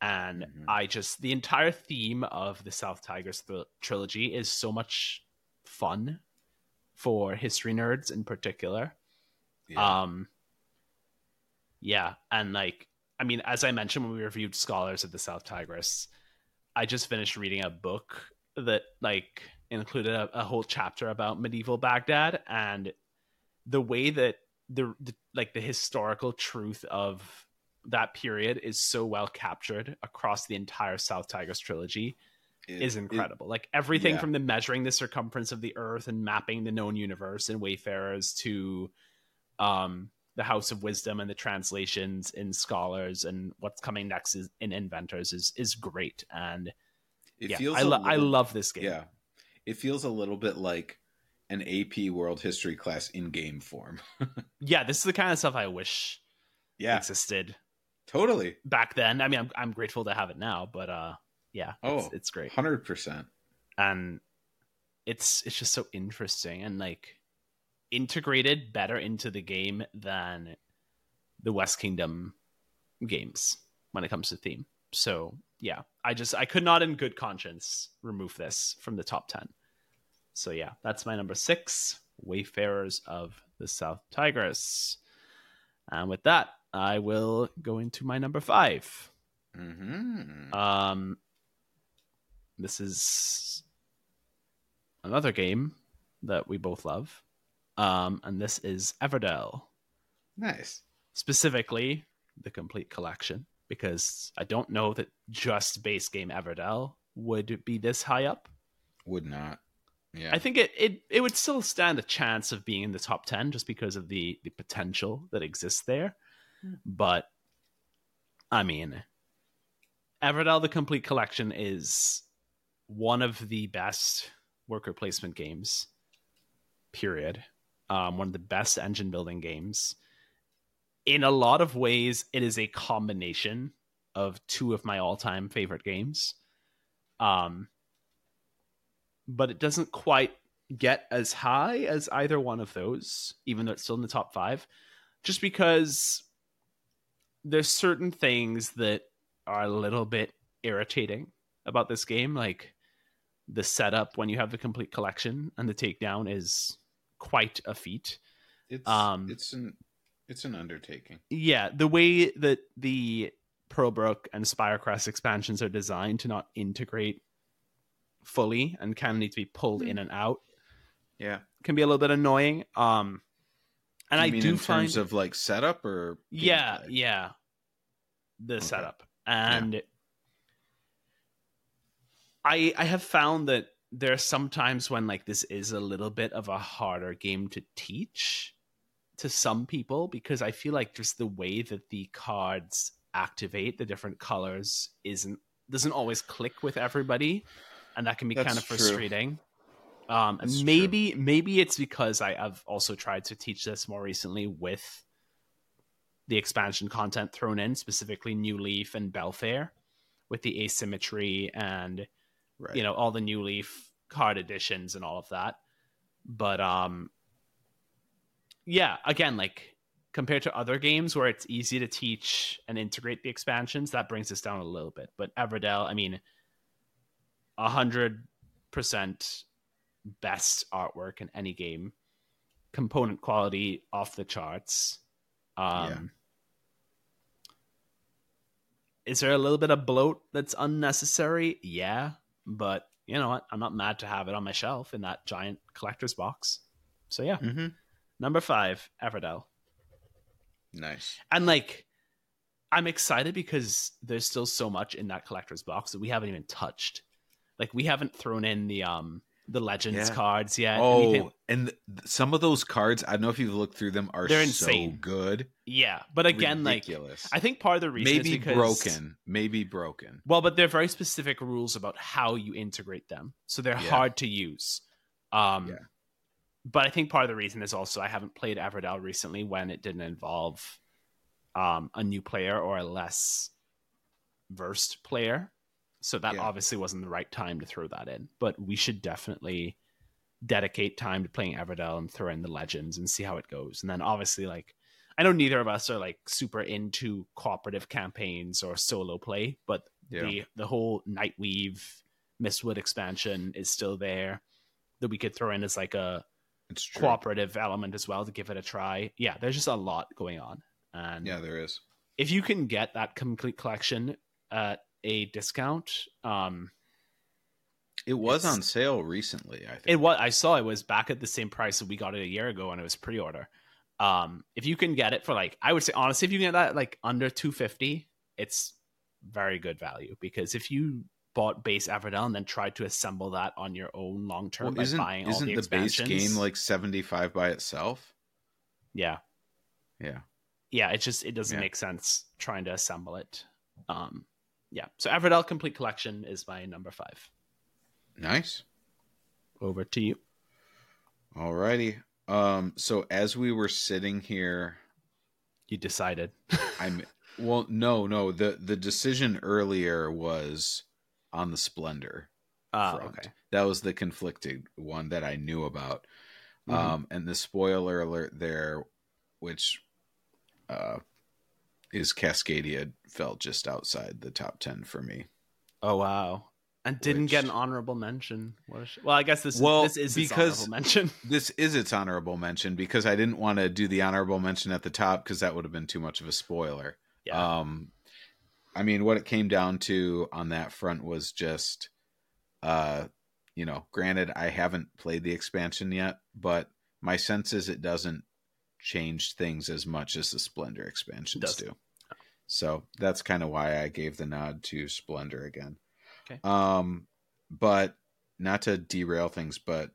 And Mhm. I just, the entire theme of the South Tigris th- trilogy is so much fun for history nerds in particular. Yeah. Um, yeah, and like, I mean, as I mentioned when we reviewed Scholars of the South Tigris, I just finished reading a book that like included a, a whole chapter about medieval Baghdad and the way that the, the like the historical truth of that period is so well captured across the entire South Tigris trilogy It- is it- incredible. like everything yeah. from the measuring the circumference of the earth and mapping the known universe in Wayfarers to um the House of Wisdom and the translations in scholars and what's coming next is in inventors is is great and it yeah feels I, lo- I love this game Yeah. It feels a little bit like an AP World History class in game form. yeah this is the kind of stuff I wish Yeah, existed totally. back then I mean I'm I'm grateful to have it now but uh yeah it's, Oh. it's great 100%. and it's it's just so interesting and like integrated better into the game than the West Kingdom games when it comes to theme. So yeah, I just I could not in good conscience remove this from the top ten. So yeah, that's my number six, Wayfarers of the South Tigris. And with that, I will go into my number five. hmm Um, this is another game that we both love. Um, and this is Everdell, nice. specifically the complete collection, because I don't know that just base game Everdell would be this high up. Would not. Yeah. I think it, it it would still stand a chance of being in the top 10 just because of the the potential that exists there. Hmm. But I mean Everdell the complete collection is one of the best worker placement games period. Um one of the best engine building games. In a lot of ways it is a combination of two of my all-time favorite games. Um but it doesn't quite get as high as either one of those, even though it's still in the top five, just because there's certain things that are a little bit irritating about this game, like the setup when you have the complete collection and the takedown is quite a feat. it's um, it's an it's an undertaking. Yeah, the way that the Pearlbrook and Spirecrest expansions are designed to not integrate fully and kind of need to be pulled in and out Yeah. can be a little bit annoying. Um, and You I mean do in find, terms of like setup or yeah, yeah, the Okay. setup, and I I have found that there are sometimes when like this is a little bit of a harder game to teach to some people because I feel like just the way that the cards activate the different colors isn't doesn't always click with everybody, and that can be That's kind of true. frustrating. Um, and That's true. maybe maybe it's because I, I've also tried to teach this more recently with the expansion content thrown in, specifically New Leaf and Belfair, with the asymmetry and Right. you know all the New Leaf card editions and all of that. But um, yeah, again, like compared to other games where it's easy to teach and integrate the expansions, that brings us down a little bit. But Everdell, I mean, a hundred percent best artwork in any game, component quality off the charts. Um, Yeah. Is there a little bit of bloat that's unnecessary? Yeah, but you know what? I'm not mad to have it on my shelf in that giant collector's box. So yeah, hmm number five, Everdell Nice. and like i'm excited because there's still so much in that collector's box that we haven't even touched like we haven't thrown in the um the legends Yeah. cards yet Oh, anything- and th- some of those cards, I don't know if you've looked through them, are They're so insane. good. yeah but again Ridiculous. like i think part of the reason maybe is because broken, maybe broken. well but they're very specific rules about how you integrate them so they're Yeah. hard to use um Yeah. but i think part of the reason is also i haven't played everdell recently when it didn't involve um, a new player or a less versed player. So that Yeah. obviously wasn't the right time to throw that in. But we should definitely dedicate time to playing Everdell and throw in the legends and see how it goes. And then obviously, like, I know neither of us are like super into cooperative campaigns or solo play, but Yeah. the the whole Nightweave Mistwood expansion is still there that we could throw in as like a cooperative element as well to give it a try. Yeah, there's just a lot going on. And Yeah, there is. if you can get that complete collection at a discount, um It was on sale recently, I think. it was I saw it was back at the same price that we got it a year ago and it was pre-order. Um if you can get it for like I would say honestly if you get that like under 250, it's very good value because if you bought base Everdell and then tried to assemble that on your own long term well, by isn't buying isn't the, the, base game like 75 by itself? yeah. Yeah. yeah, it just it doesn't Yeah. make sense trying to assemble it. Um, yeah, so Everdell Complete Collection is my number five. Nice. Over to you. Alrighty. Um so as we were sitting here You decided. I'm well no, no, the the decision earlier was on the Splendor. Ah, okay. That was the conflicted one that I knew about. Mhm. Um, and the spoiler alert there, which uh, is Cascadia, fell just outside the top 10 for me. Oh wow, and didn't get an honorable mention. Sh- well, I guess this Well, is this is its because- honorable mention. This is its honorable mention because I didn't want to do the honorable mention at the top because that would have been too much of a spoiler. Yeah, Um, I mean, what it came down to on that front was just, uh, you know, granted, I haven't played the expansion yet, but my sense is it doesn't change things as much as the Splendor expansions do. So that's kind of why I gave the nod to Splendor again. Okay. Um, but not to derail things, but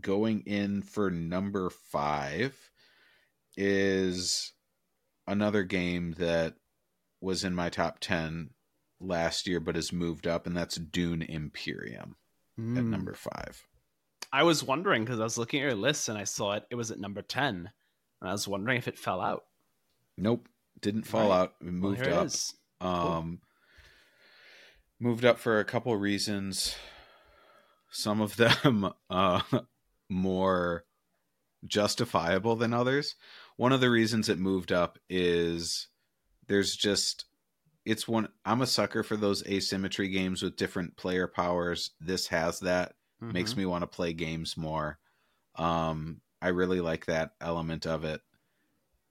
going in for number five is another game that was in my top 10 last year but has moved up and that's Dune Imperium at Hmm. number 5. I was wondering because I was looking at your list and I saw it. It was at number ten, and I was wondering if it fell out. Nope, didn't fall Right. out. It moved it up. Um moved up for a couple reasons. Some of them uh more justifiable than others. One of the reasons it moved up is there's just it's one I'm a sucker for those asymmetry games with different player powers. This has that. Makes Mhm. me want to play games more. Um I really like that element of it.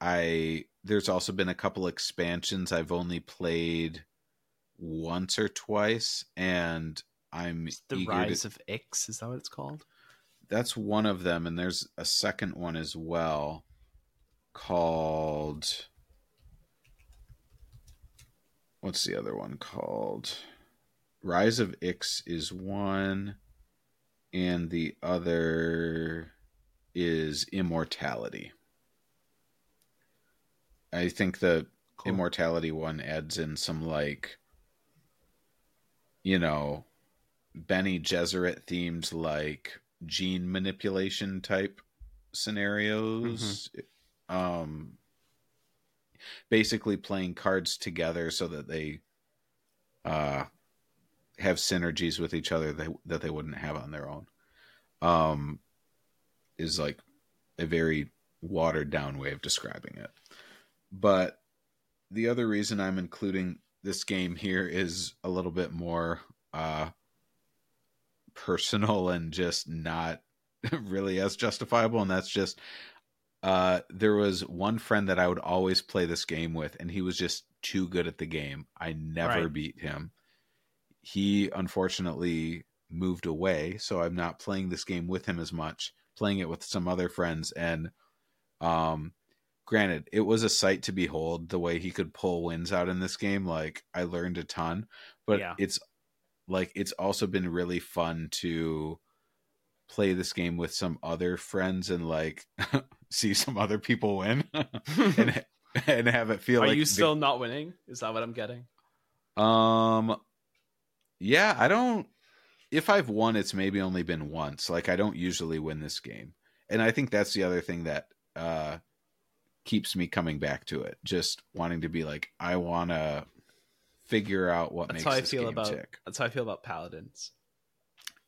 I there's also been a couple expansions I've only played once or twice and I'm It's the Rise to of Ix. Is that what it's called? that's one of them and there's a second one as well called what's the other one called rise of ix is one and the other is immortality. I think the Cool. immortality one adds in some like you know Bene Gesserit themed like gene manipulation type scenarios um basically playing cards together so that they uh have synergies with each other that, that they wouldn't have on their own. Um is like a very watered down way of describing it but the other reason i'm including this game here is a little bit more uh personal and just not really as justifiable and that's just uh there was one friend that I would always play this game with and he was just too good at the game. I never Right. beat him. He unfortunately moved away, so I'm not playing this game with him as much, playing it with some other friends and um granted, it was a sight to behold the way he could pull wins out in this game. Like I learned a ton, but Yeah. it's like it's also been really fun to play this game with some other friends and like see some other people win and and have it feel Are like you the- still not winning? Is that what I'm getting? um yeah i don't if i've won it's maybe only been once like i don't usually win this game and i think that's the other thing that uh keeps me coming back to it. Just wanting to be like, I want to figure out what That's makes how I this feel game about tick. that's how I feel about Paladins.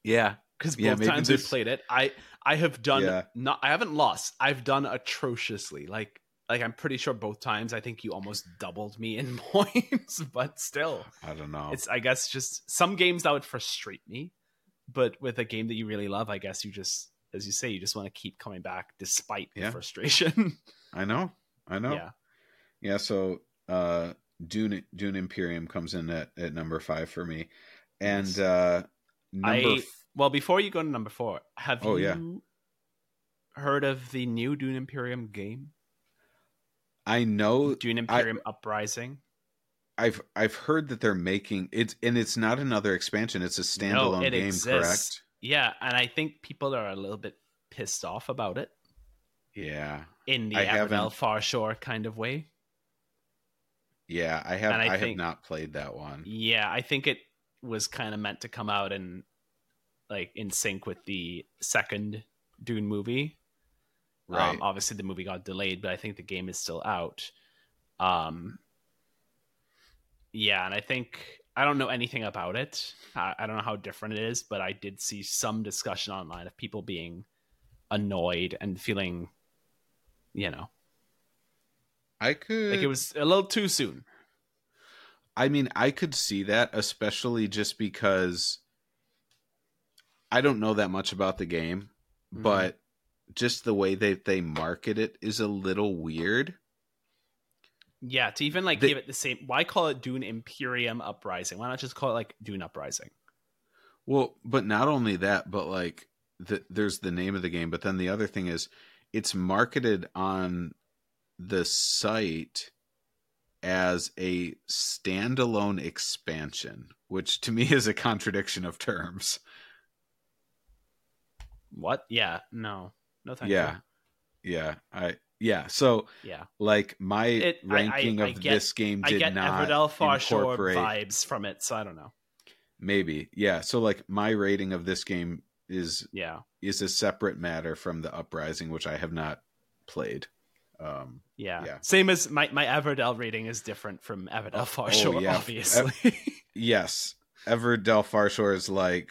Yeah, Because both Yeah, times this- I've played it, I I have done Yeah. not I haven't lost. I've done atrociously. Like like I'm pretty sure both times I think you almost doubled me in points, but still. I don't know. It's I guess just some games that would frustrate me, but with a game that you really love, I guess you just as you say, you just want to keep coming back despite the frustration. I know. I know. Yeah. Yeah, so uh Dune Dune Imperium comes in at, at number five for me. And uh number I f- well before you go to number four, have Oh, you yeah. heard of the new Dune Imperium game? I know Dune Imperium Uprising. I've I've heard that they're making it and it's not another expansion, it's a standalone it game, exists. correct? Yeah, and I think people are a little bit pissed off about it Yeah. in the I Everdell Farshore kind of way. Yeah, I have And I I, have not played that one. Yeah, I think it was kind of meant to come out and like in sync with the second Dune movie. Right. Um, obviously, the movie got delayed, but I think the game is still out. Um, yeah, and I think I don't know anything about it. I, I don't know how different it is, but I did see some discussion online of people being annoyed and feeling, you know, I could like it was a little too soon. I mean, I could see that, especially just because I don't know that much about the game, Mhm. but just the way that they market it is a little weird. Yeah, to even like They- give it the same. Why call it Dune Imperium Uprising? Why not just call it like Dune Uprising? Well, but not only that, but like the, there's the name of the game, but then the other thing is it's marketed on the site as a standalone expansion, which to me is a contradiction of terms. What? Yeah, no, no, thank yeah. Yeah, I yeah, so. Yeah, like my It- I- I- ranking I of get- this game I did get not Everdell Farshore incorporate vibes from it, so I don't know. maybe. Yeah, so like my rating of this game is Yeah, is a separate matter from the Uprising which I have not played. Um yeah, Yeah. Same as my my Everdell rating is different from Everdell Farshore, oh, yeah. obviously. yes, Everdell Farshore is like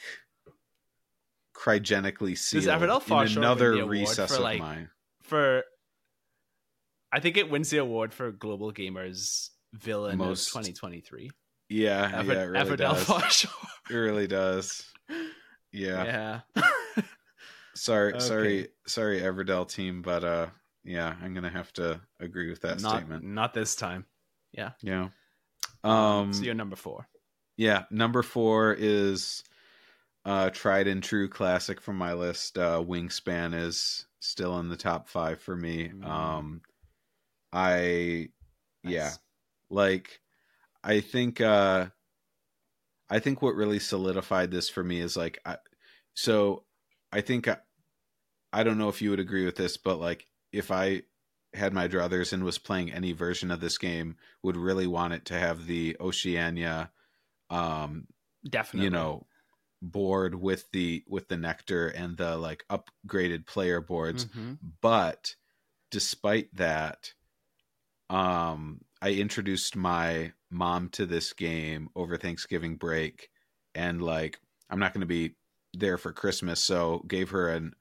cryogenically sealed Everdell in Farshore win another recess for, of like, mine. for, I think it wins the award for Global Gamers Villain Most- of 2023. Yeah, Ever, yeah, it really Everdell does. It really does. Yeah. yeah. Sorry, Okay. sorry, sorry, Everdell team, but uh, yeah, I'm gonna have to agree with that not statement. not this time. Yeah. Yeah. Um. so you're number four. Yeah. Number four is uh tried and true classic from my list. Uh, Wingspan is still in the top five for me. Mm. Um, I yeah, like I think uh, I think what really solidified this for me is like I, so I think I, I don't know if you would agree with this, but like if I had my druthers and was playing any version of this game, would really want it to have the Oceania, um, Definitely. you know, board with the with the nectar and the like upgraded player boards. Mhm. But despite that, um, I introduced my mom to this game over Thanksgiving break, and like I'm not going to be there for Christmas, so gave her an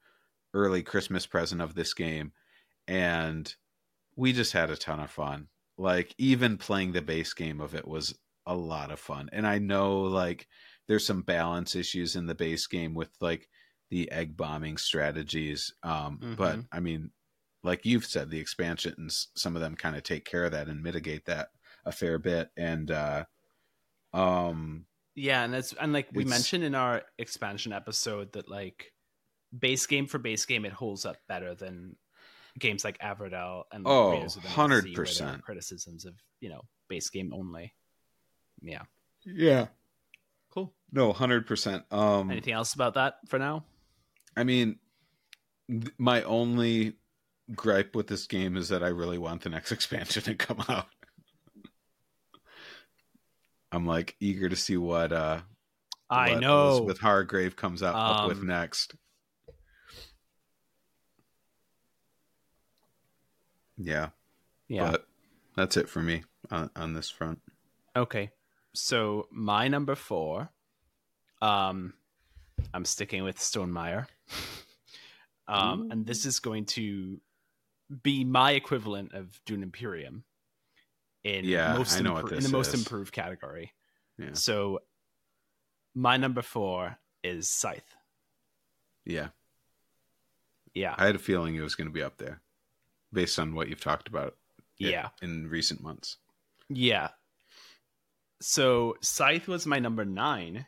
early Christmas present of this game, and we just had a ton of fun. Like even playing the base game of it was a lot of fun, and I know like there's some balance issues in the base game with like the egg bombing strategies, um, but Mhm. I mean like you've said, the expansions, some of them kind of take care of that and mitigate that a fair bit. And uh um Yeah, and it's and like we It's- mentioned in our expansion episode that like base game for base game, it holds up better than games like Everdell and like, Oh, Raiders of the North Sea, where there are 100%. criticisms of you know base game only. Yeah, yeah. Cool. No, hundred percent. Um Anything else about that for now? I mean th- my only gripe with this game is that I really want the next expansion to come out. I'm like eager to see what uh I what know. Elizabeth Hargrave comes up, up with Um, next. Yeah. Yeah. But that's it for me on, on this front. Okay. So my number four, um, I'm sticking with Stonemaier. um, and this is going to be my equivalent of Dune Imperium in Yeah, most I know what impro- in this the most is. improved category. Yeah. So my number four is Scythe. Yeah. Yeah. I had a feeling it was going to be up there based on what you've talked about Yeah. in recent months. Yeah. So Scythe was my number nine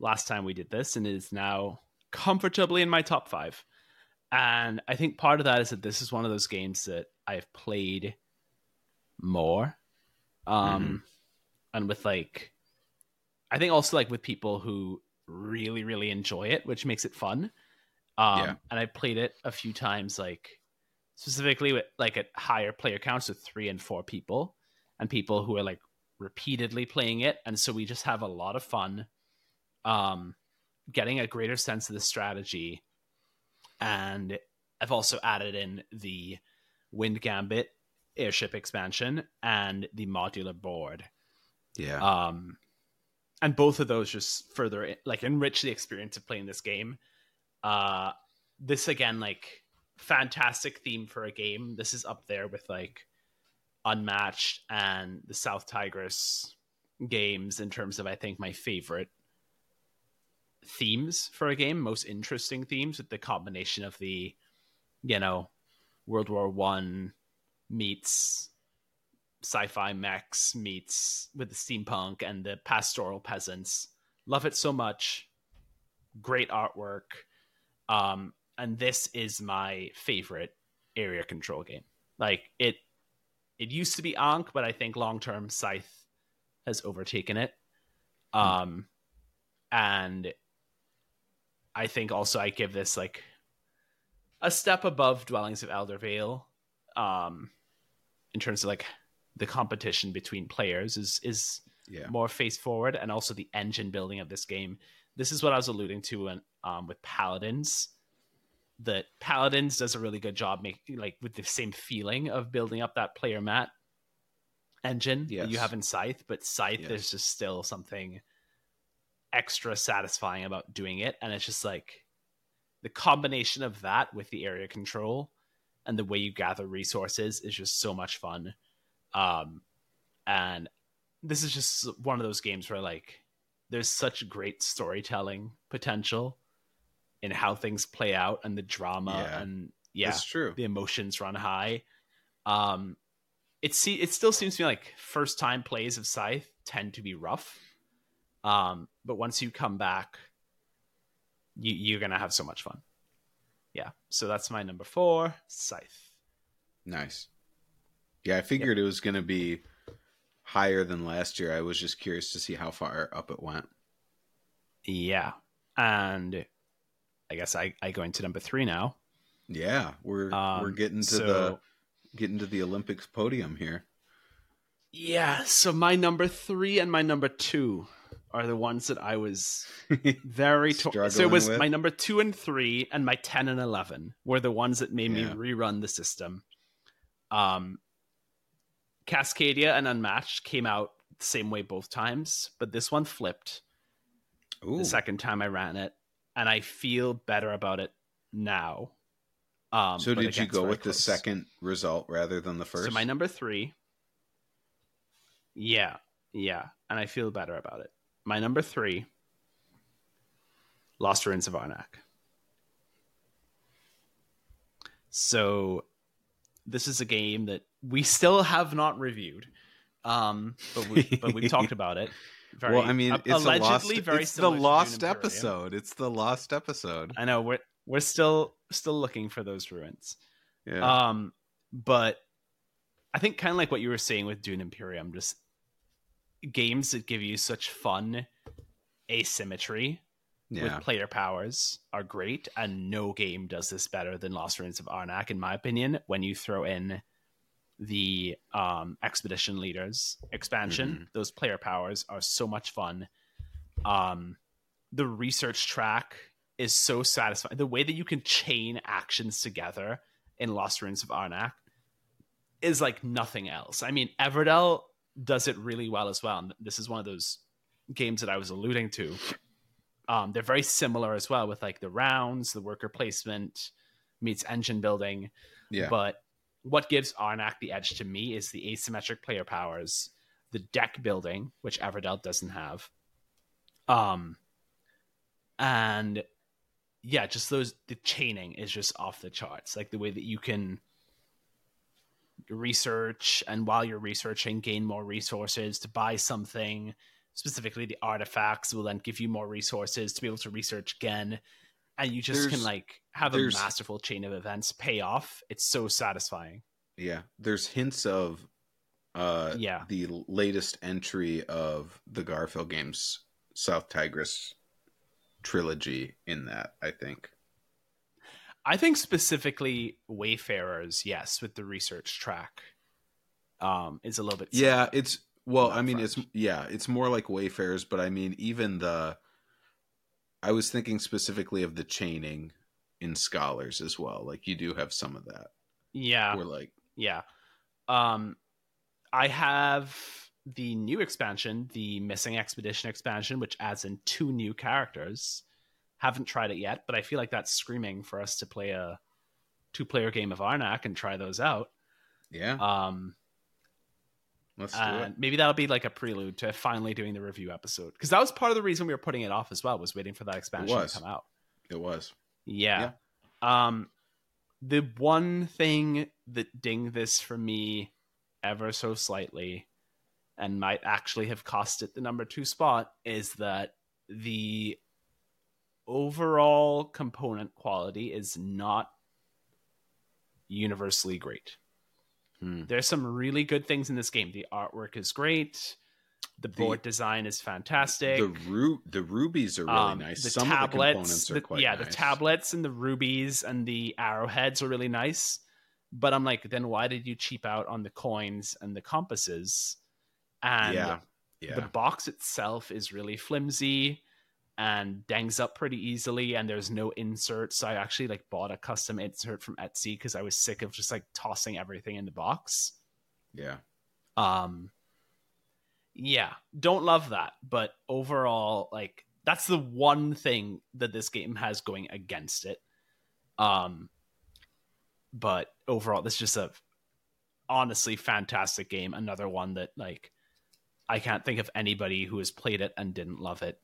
last time we did this, and is now comfortably in my top five. And I think part of that is that this is one of those games that I've played more. Um and with like I think also like with people who really, really enjoy it, which makes it fun. Um Yeah. and I played it a few times like specifically with like at higher player counts with three and four people and people who are like repeatedly playing it. And so we just have a lot of fun um getting a greater sense of the strategy. And i've also added in the wind gambit airship expansion and the modular board. Yeah. um and both of those just further like enrich the experience of playing this game. Uh this again like fantastic theme for a game. This is up there with like unmatched and the south tigris games in terms of i think my favorite themes for a game most interesting themes with the combination of the you know world war one meets sci-fi mechs meets with the steampunk and the pastoral peasants. Love it so much. Great artwork. Um and this is my favorite area control game. Like it it used to be ankh but i think long term scythe has overtaken it. Um and i think also i give this like a step above dwellings of eldervale um in terms of like the competition between players is is yeah. more face forward and also the engine building of this game. This is what i was alluding to when, um, with paladins that paladins does a really good job making like with the same feeling of building up that player mat engine that you have in scythe but scythe Yes. there's just still something extra satisfying about doing it. And it's just like the combination of that with the area control and the way you gather resources is just so much fun. Um and this is just one of those games where like there's such great storytelling potential in how things play out and the drama Yeah. and yeah It's true. the emotions run high um it see it still seems to me like first time plays of scythe tend to be rough um but once you come back you you're gonna have so much fun yeah so that's my number four scythe Nice. Yeah, I figured it was going to be higher than last year. I was just curious to see how far up it went. yeah and i guess i i go into number three now Yeah, we're Um, we're getting to so- the getting to the Olympics podium here. yeah so my number three and my number two are the ones that i was very to- so it was with? my number two and three and my 10 and 11 were the ones that made Yeah. me rerun the system um cascadia and unmatched came out the same way both times but this one flipped Ooh, the second time i ran it and i feel better about it now um so did you go with the second result rather than the first? So my number three. Yeah, yeah, and I feel better about it. My number three. Lost Ruins of Arnak. So, this is a game that we still have not reviewed, um, but we but we've talked about it. Very, well, I mean, it's a lost. allegedly very It's the similar to Dune lost episode. It's the lost episode. I know we're we're still still looking for those ruins. Yeah. Um, but I think kind of like what you were saying with Dune Imperium, just games that give you such fun asymmetry yeah. with player powers are great, and no game does this better than Lost Ruins of Arnak, in my opinion. When you throw in the um, expedition leaders expansion, Mm-hmm. those player powers are so much fun. Um, the research track is so satisfying. The way that you can chain actions together in Lost Ruins of Arnak is like nothing else. I mean, Everdell does it really well as well. And this is one of those games that I was alluding to. Um, they're very similar as well with like the rounds, the worker placement meets engine building. Yeah. But what gives Arnak the edge to me is the asymmetric player powers, the deck building, which Everdell doesn't have. Um and yeah, just those the chaining is just off the charts. Like the way that you can research and while you're researching gain more resources to buy something specifically the artifacts will then give you more resources to be able to research again and you just There's- can like have a masterful chain of events pay off. It's so satisfying. Yeah, there's hints of uh Yeah. the latest entry of the Garphill games South Tigris trilogy in that, I think. i think specifically wayfarers yes with the research track um is a little bit Yeah, it's well, I mean it's yeah, it's more like Wayfarers, but I mean even the I was thinking specifically of the chaining in scholars as well. Like you do have some of that. yeah Or like Yeah. Um I have the new expansion, the Missing Expedition expansion, which adds in two new characters. Haven't tried it yet, but I feel like that's screaming for us to play a two player game of Arnak and try those out. yeah, Um let's do and it. maybe that'll be like a prelude to finally doing the review episode. Because that was part of the reason we were putting it off as well, was waiting for that expansion to come out. It was. Yeah. Um the one thing that dinged this for me ever so slightly and might actually have cost it the number 2 spot is that the overall component quality is not universally great. Hmm. There's some really good things in this game. The artwork is great. The The- board design is fantastic The ru- the rubies are really um, nice. The Some tablets, of the components are the- yeah, nice. the tablets and the rubies and the arrowheads are really nice. But I'm like, then why did you cheap out on the coins and the compasses? And yeah, yeah. the box itself is really flimsy and dangs up pretty easily and there's no insert so i actually like bought a custom insert from etsy because i was sick of just like tossing everything in the box. Yeah. um yeah don't love that but overall like that's the one thing that this game has going against it. Um but overall this is just a honestly fantastic game. Another one that like i can't think of anybody who has played it and didn't love it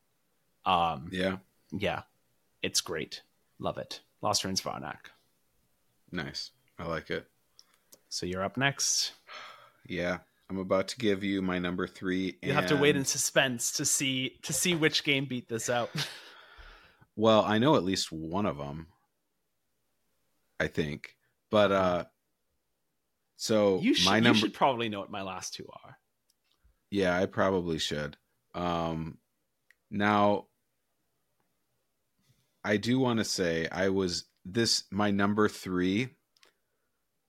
um Yeah. yeah it's great love it lost ruins of Arnak Nice. I like it. so you're up next Yeah. I'm about to give you my number three. you have to wait in suspense to see to see which game beat this out Well, I know at least one of them. I think, but uh, so You should, my you number. should probably know what my last two are. Yeah, I probably should. Um, now, I do want to say I was this my number three.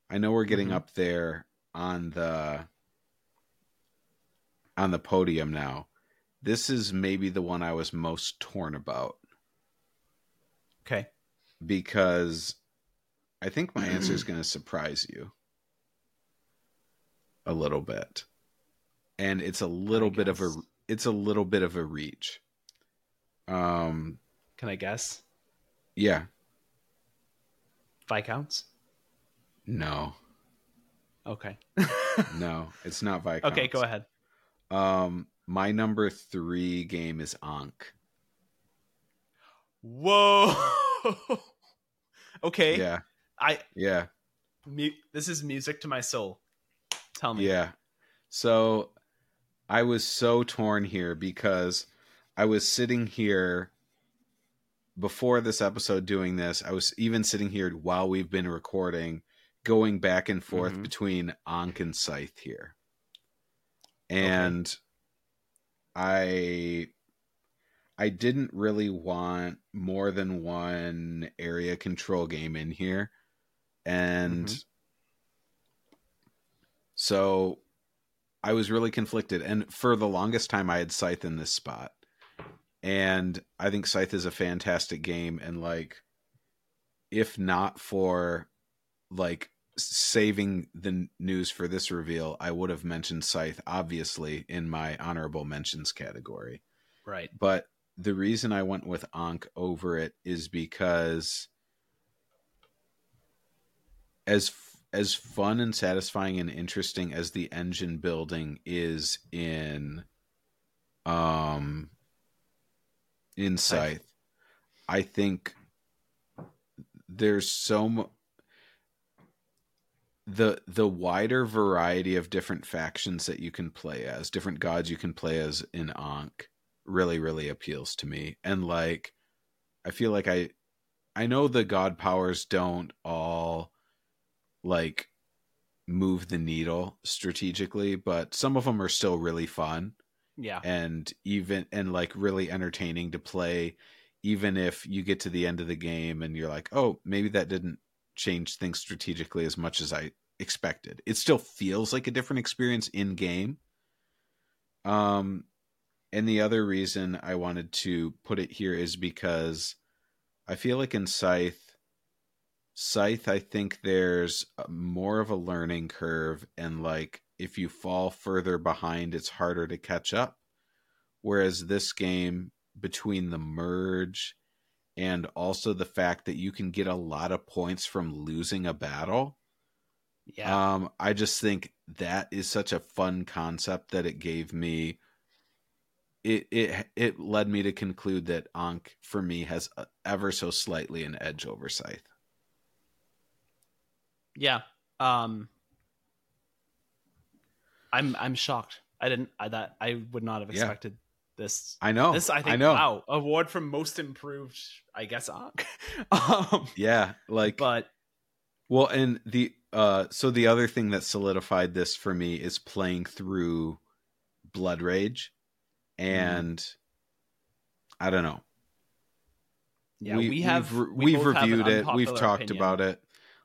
I know we're getting Mhm. up there on the on the podium now. This is maybe the one I was most torn about Okay. because I think my answer is going to surprise you a little bit. And it's a little bit of a it's a little bit of a reach. Um Can I guess? yeah, Viscounts? no. Okay. No, it's not Viscounts. okay, go ahead. Um my number 3 game is Ankh. Whoa. okay. Yeah. I Yeah. mu- this is music to my soul. Tell me. Yeah. So I was so torn here because I was sitting here before this episode doing this. I was even sitting here while we've been recording, going back and forth Mhm. between Ankh and Scythe here. And I I didn't really want more than one area control game in here. And Mhm. so I was really conflicted. And for the longest time, I had Scythe in this spot. And I think Scythe is a fantastic game. And like, if not for like saving the news for this reveal, I would have mentioned Scythe, obviously, in my honorable mentions category. Right. But the reason I went with Ankh over it is because as as fun and satisfying and interesting as the engine building is in um in Scythe, I think there's so much the the wider variety of different factions that you can play as, different gods you can play as in Ankh really really appeals to me. And like I feel like I I know the god powers don't all like move the needle strategically, but some of them are still really fun. Yeah. And even and like really entertaining to play even if you get to the end of the game and you're like, "Oh, maybe that didn't change things strategically as much as I expected." It still feels like a different experience in game. Um and the other reason I wanted to put it here is because I feel like in Scythe Scythe, I think there's more of a learning curve, and like if you fall further behind, it's harder to catch up. Whereas this game, between the merge and also the fact that you can get a lot of points from losing a battle, yeah, um, I just think that is such a fun concept that it gave me. It it it led me to conclude that Ankh for me has ever so slightly an edge over Scythe. Yeah. Um I'm I'm shocked. I didn't I that I would not have Yeah. expected this. I know. This I think I know. wow, award for most improved, I guess um Yeah, like but well, and the uh, so the other thing that solidified this for me is playing through Blood Rage, and I don't know. yeah, we, have we've, we we've both have reviewed it. We've talked opinion. about it.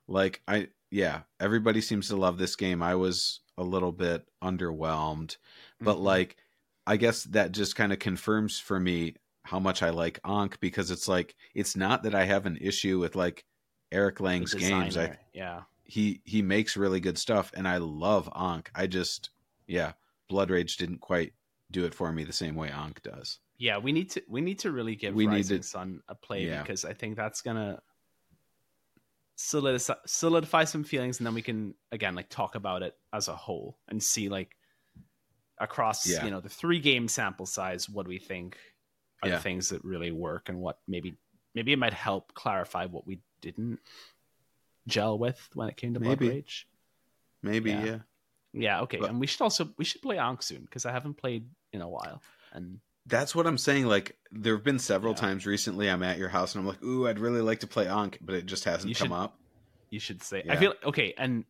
Like I, yeah, everybody seems to love this game. I was a little bit underwhelmed, but Mhm. like I guess that just kind of confirms for me how much I like Ankh because it's like it's not that I have an issue with like Eric Lang's games. I yeah. he he makes really good stuff and I love Ankh. I just yeah, Blood Rage didn't quite do it for me the same way Ankh does. Yeah, we need to we need to really give We need Rising to- Sun a play Yeah. because I think that's gonna solidify, solidify some feelings, and then we can again like talk about it as a whole and see like across Yeah. you know the three game sample size what we think are Yeah. the things that really work and what maybe maybe it might help clarify what we didn't gel with when it came to Blood Maybe. Rage. Maybe Yeah. yeah. Yeah, okay, But- and we should also we should play Ankh soon because I haven't played in a while and. That's what I'm saying. Like there have been several Yeah. times recently I'm at your house and I'm like, ooh, I'd really like to play Ankh, but it just hasn't You come should- up. You should say. Yeah. I feel okay, and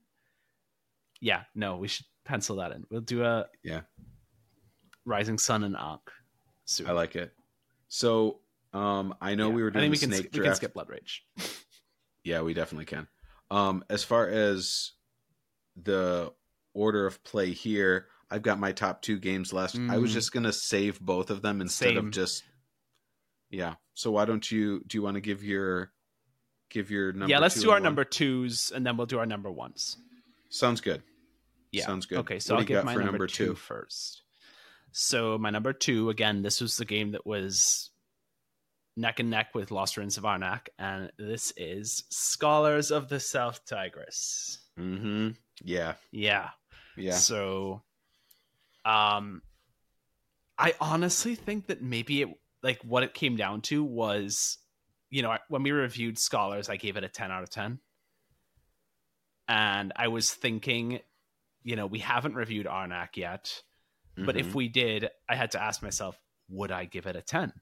yeah, no, we should pencil that in. We'll do a Yeah. Rising Sun and Ankh soon. I like it. So um I know Yeah. we were I doing think the we can snake we can skip Blood Rage. Yeah, we definitely can. Um, as far as the order of play here, I've got my top two games left. I was Mm. just gonna save both of them instead Same. of just yeah. So why don't you do you want to give your give your number? yeah, let's do our one? number twos, and then we'll do our number ones. Sounds good. Yeah, Sounds good. Okay, so What I'll give my number, number two two? first. So my number two, again, this was the game that was neck and neck with Lost Ruins of Arnak, and this is Scholars of the South Tigris. Mm-hmm. Yeah. Yeah. Yeah. So, um, I honestly think that maybe it like what it came down to was, you know, when we reviewed Scholars, I gave it a ten out of ten, and I was thinking, you know, we haven't reviewed Arnak yet, but Mhm. if we did, I had to ask myself, would I give it a ten?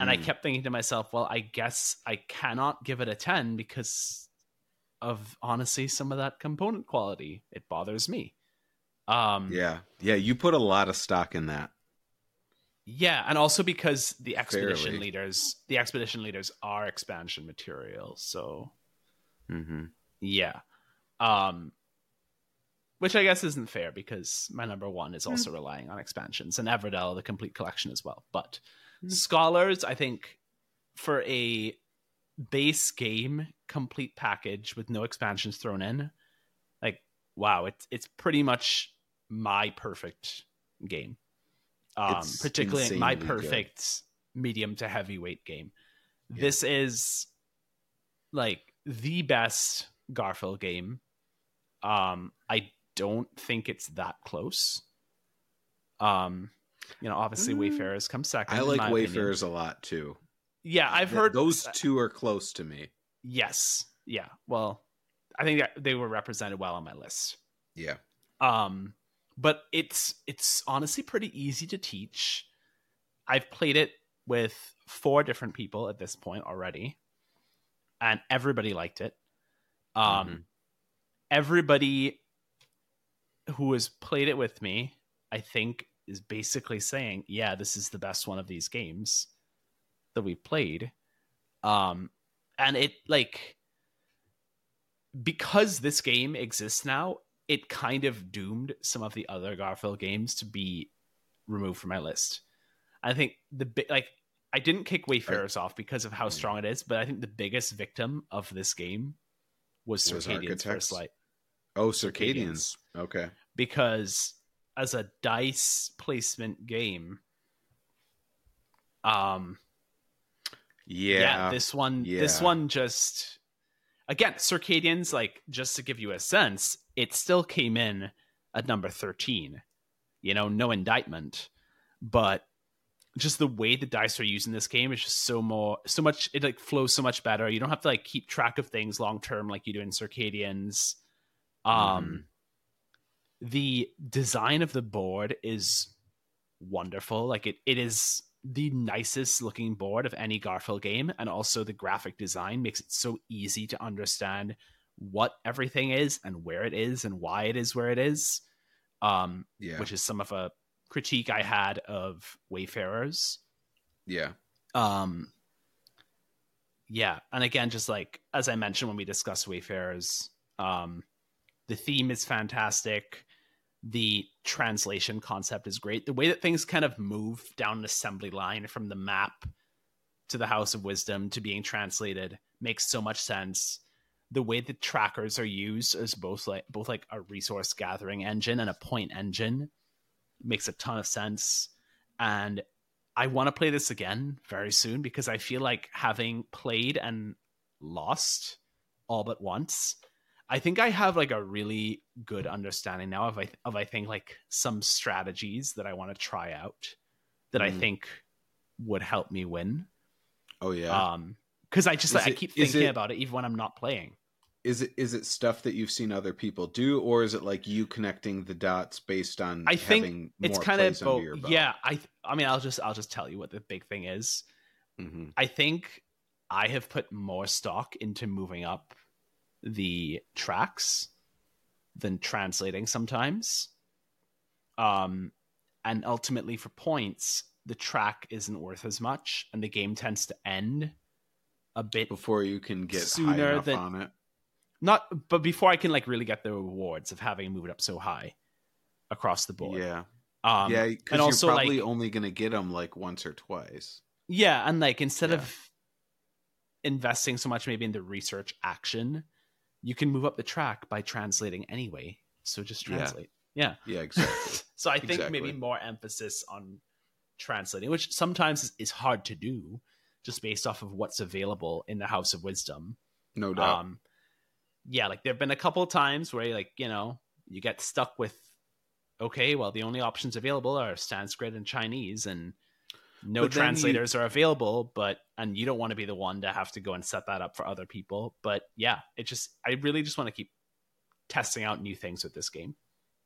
And I Mm. kept thinking to myself, well, I guess I cannot give it a 10 because of honestly some of that component quality. It bothers me. Um yeah. Yeah, you put a lot of stock in that. yeah, and also because the expedition Fairly. leaders, the expedition leaders are expansion material. So, Mm-hmm. yeah. Um which I guess isn't fair because my number 1 is also relying on expansions and Everdell the complete collection as well. But Mm. scholars i think for a base game complete package with no expansions thrown in, wow, it's it's pretty much my perfect game. Um, particularly my insanely good. perfect medium to heavyweight game. Yeah. This is like the best Garphill game. Um, I don't think it's that close. Um, you know, obviously Mm. Wayfarers come second. I like my opinion. Wayfarers a lot too. Yeah, I've heard those two are close to me. Yes. Yeah. Well, I think that they were represented well on my list. Yeah. Um, but it's it's honestly pretty easy to teach. I've played it with four different people at this point already, and everybody liked it. Um, Mhm. everybody who has played it with me, I think, is basically saying, "Yeah, this is the best one of these games that we played." Um, and it like because this game exists now, it kind of doomed some of the other Garphill games to be removed from my list. I think the bi- like I didn't kick Wayfarers off because of how Mm. strong it is, but I think the biggest victim of this game was Circadians? First Light Oh, Circadians. Okay. because as a dice placement game, um, Yeah. yeah, this one, this one just again, Circadians. Like just to give you a sense, it still came in at number thirteen. You know, no indictment, but just the way the dice are used in this game is just so more, so much. It like flows so much better. You don't have to like keep track of things long term like you do in Circadians. Um, the design of the board is wonderful. Like it, it is the nicest looking board of any Garphill game, and also the graphic design makes it so easy to understand what everything is and where it is and why it is where it is. Um, yeah. which is some of a critique I had of Wayfarers. yeah. Um, yeah, and again, just like as I mentioned when we discussed Wayfarers, um, the theme is fantastic. The translation concept is great. The way that things kind of move down an assembly line from the map to the House of Wisdom to being translated makes so much sense. The way the trackers are used as both like both like a resource gathering engine and a point engine makes a ton of sense. And I want to play this again very soon because I feel like having played and lost all but once, I think I have like a really good understanding now of I of I think like some strategies that I want to try out that I Mm. think would help me win. Oh yeah. Um, because I just like, I keep thinking it- about it even when I'm not playing. is it is it stuff that you've seen other people do, or is it like you connecting the dots based on I think having It's kind of both. Yeah, I I mean I'll just I'll just tell you what the big thing is. hmm I think I have put more stock into moving up the tracks than translating sometimes. Um, and ultimately for points, the track isn't worth as much, and the game tends to end a bit Before you can get Sooner than- on it. not, but before I can like really get the rewards of having moved up so high across the board. Yeah. um, yeah. Because and you're also probably like only going to get them like once or twice. Yeah, and like instead Yeah. of investing so much maybe in the research action, you can move up the track by translating anyway. So just translate. Yeah. Yeah. Exactly. so I think maybe more emphasis on translating, which sometimes is, hard to do just based off of what's available in the House of Wisdom. No doubt. Um yeah, like there've been a couple of times where like, you know, you get stuck with okay, well the only options available are Sanskrit and Chinese and no But then you- translators are available, but and you don't want to be the one to have to go and set that up for other people. But yeah, it just I really just want to keep testing out new things with this game.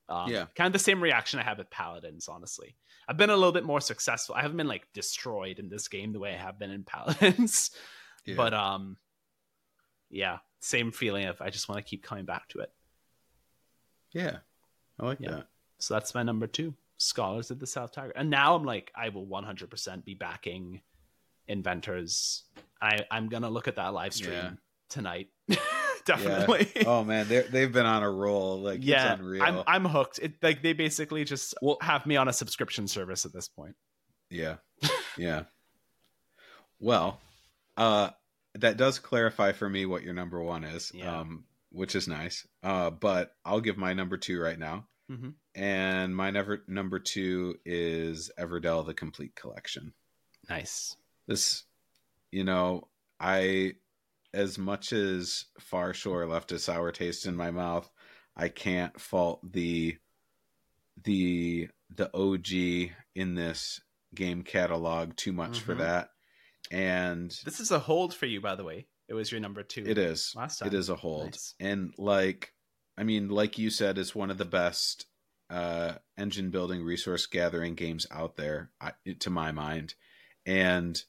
Um, Yeah. kind of the same reaction I have with Paladins. Honestly, I've been a little bit more successful. I haven't been like destroyed in this game the way I have been in Paladins, yeah. but um, yeah, same feeling of I just want to keep coming back to it. yeah. I like Yeah. that. So that's my number two, Scholars of the South Tigris. And now I'm like, I will 100% be backing Inventors. I, I'm going to look at that live stream Yeah. tonight. Definitely. Yeah. Oh man, they they've been on a roll. Like yeah, it's unreal. I'm, I'm hooked. It, like they basically just Well- have me on a subscription service at this point. Yeah. Yeah. well, uh that does clarify for me what your number one is, Yeah. um, which is nice. Uh, but I'll give my number two right now, Mhm. and my never number two is Everdell: The Complete Collection. Nice. This, you know, I as much as Farshore left a sour taste in my mouth, I can't fault the the the OG in this game catalog too much for Mhm. that. And This is a hold for you, by the way. It was your number two. it is last time. it is a hold. Nice. And like I mean, like you said, it's one of the best uh engine building resource gathering games out there I, to my mind. And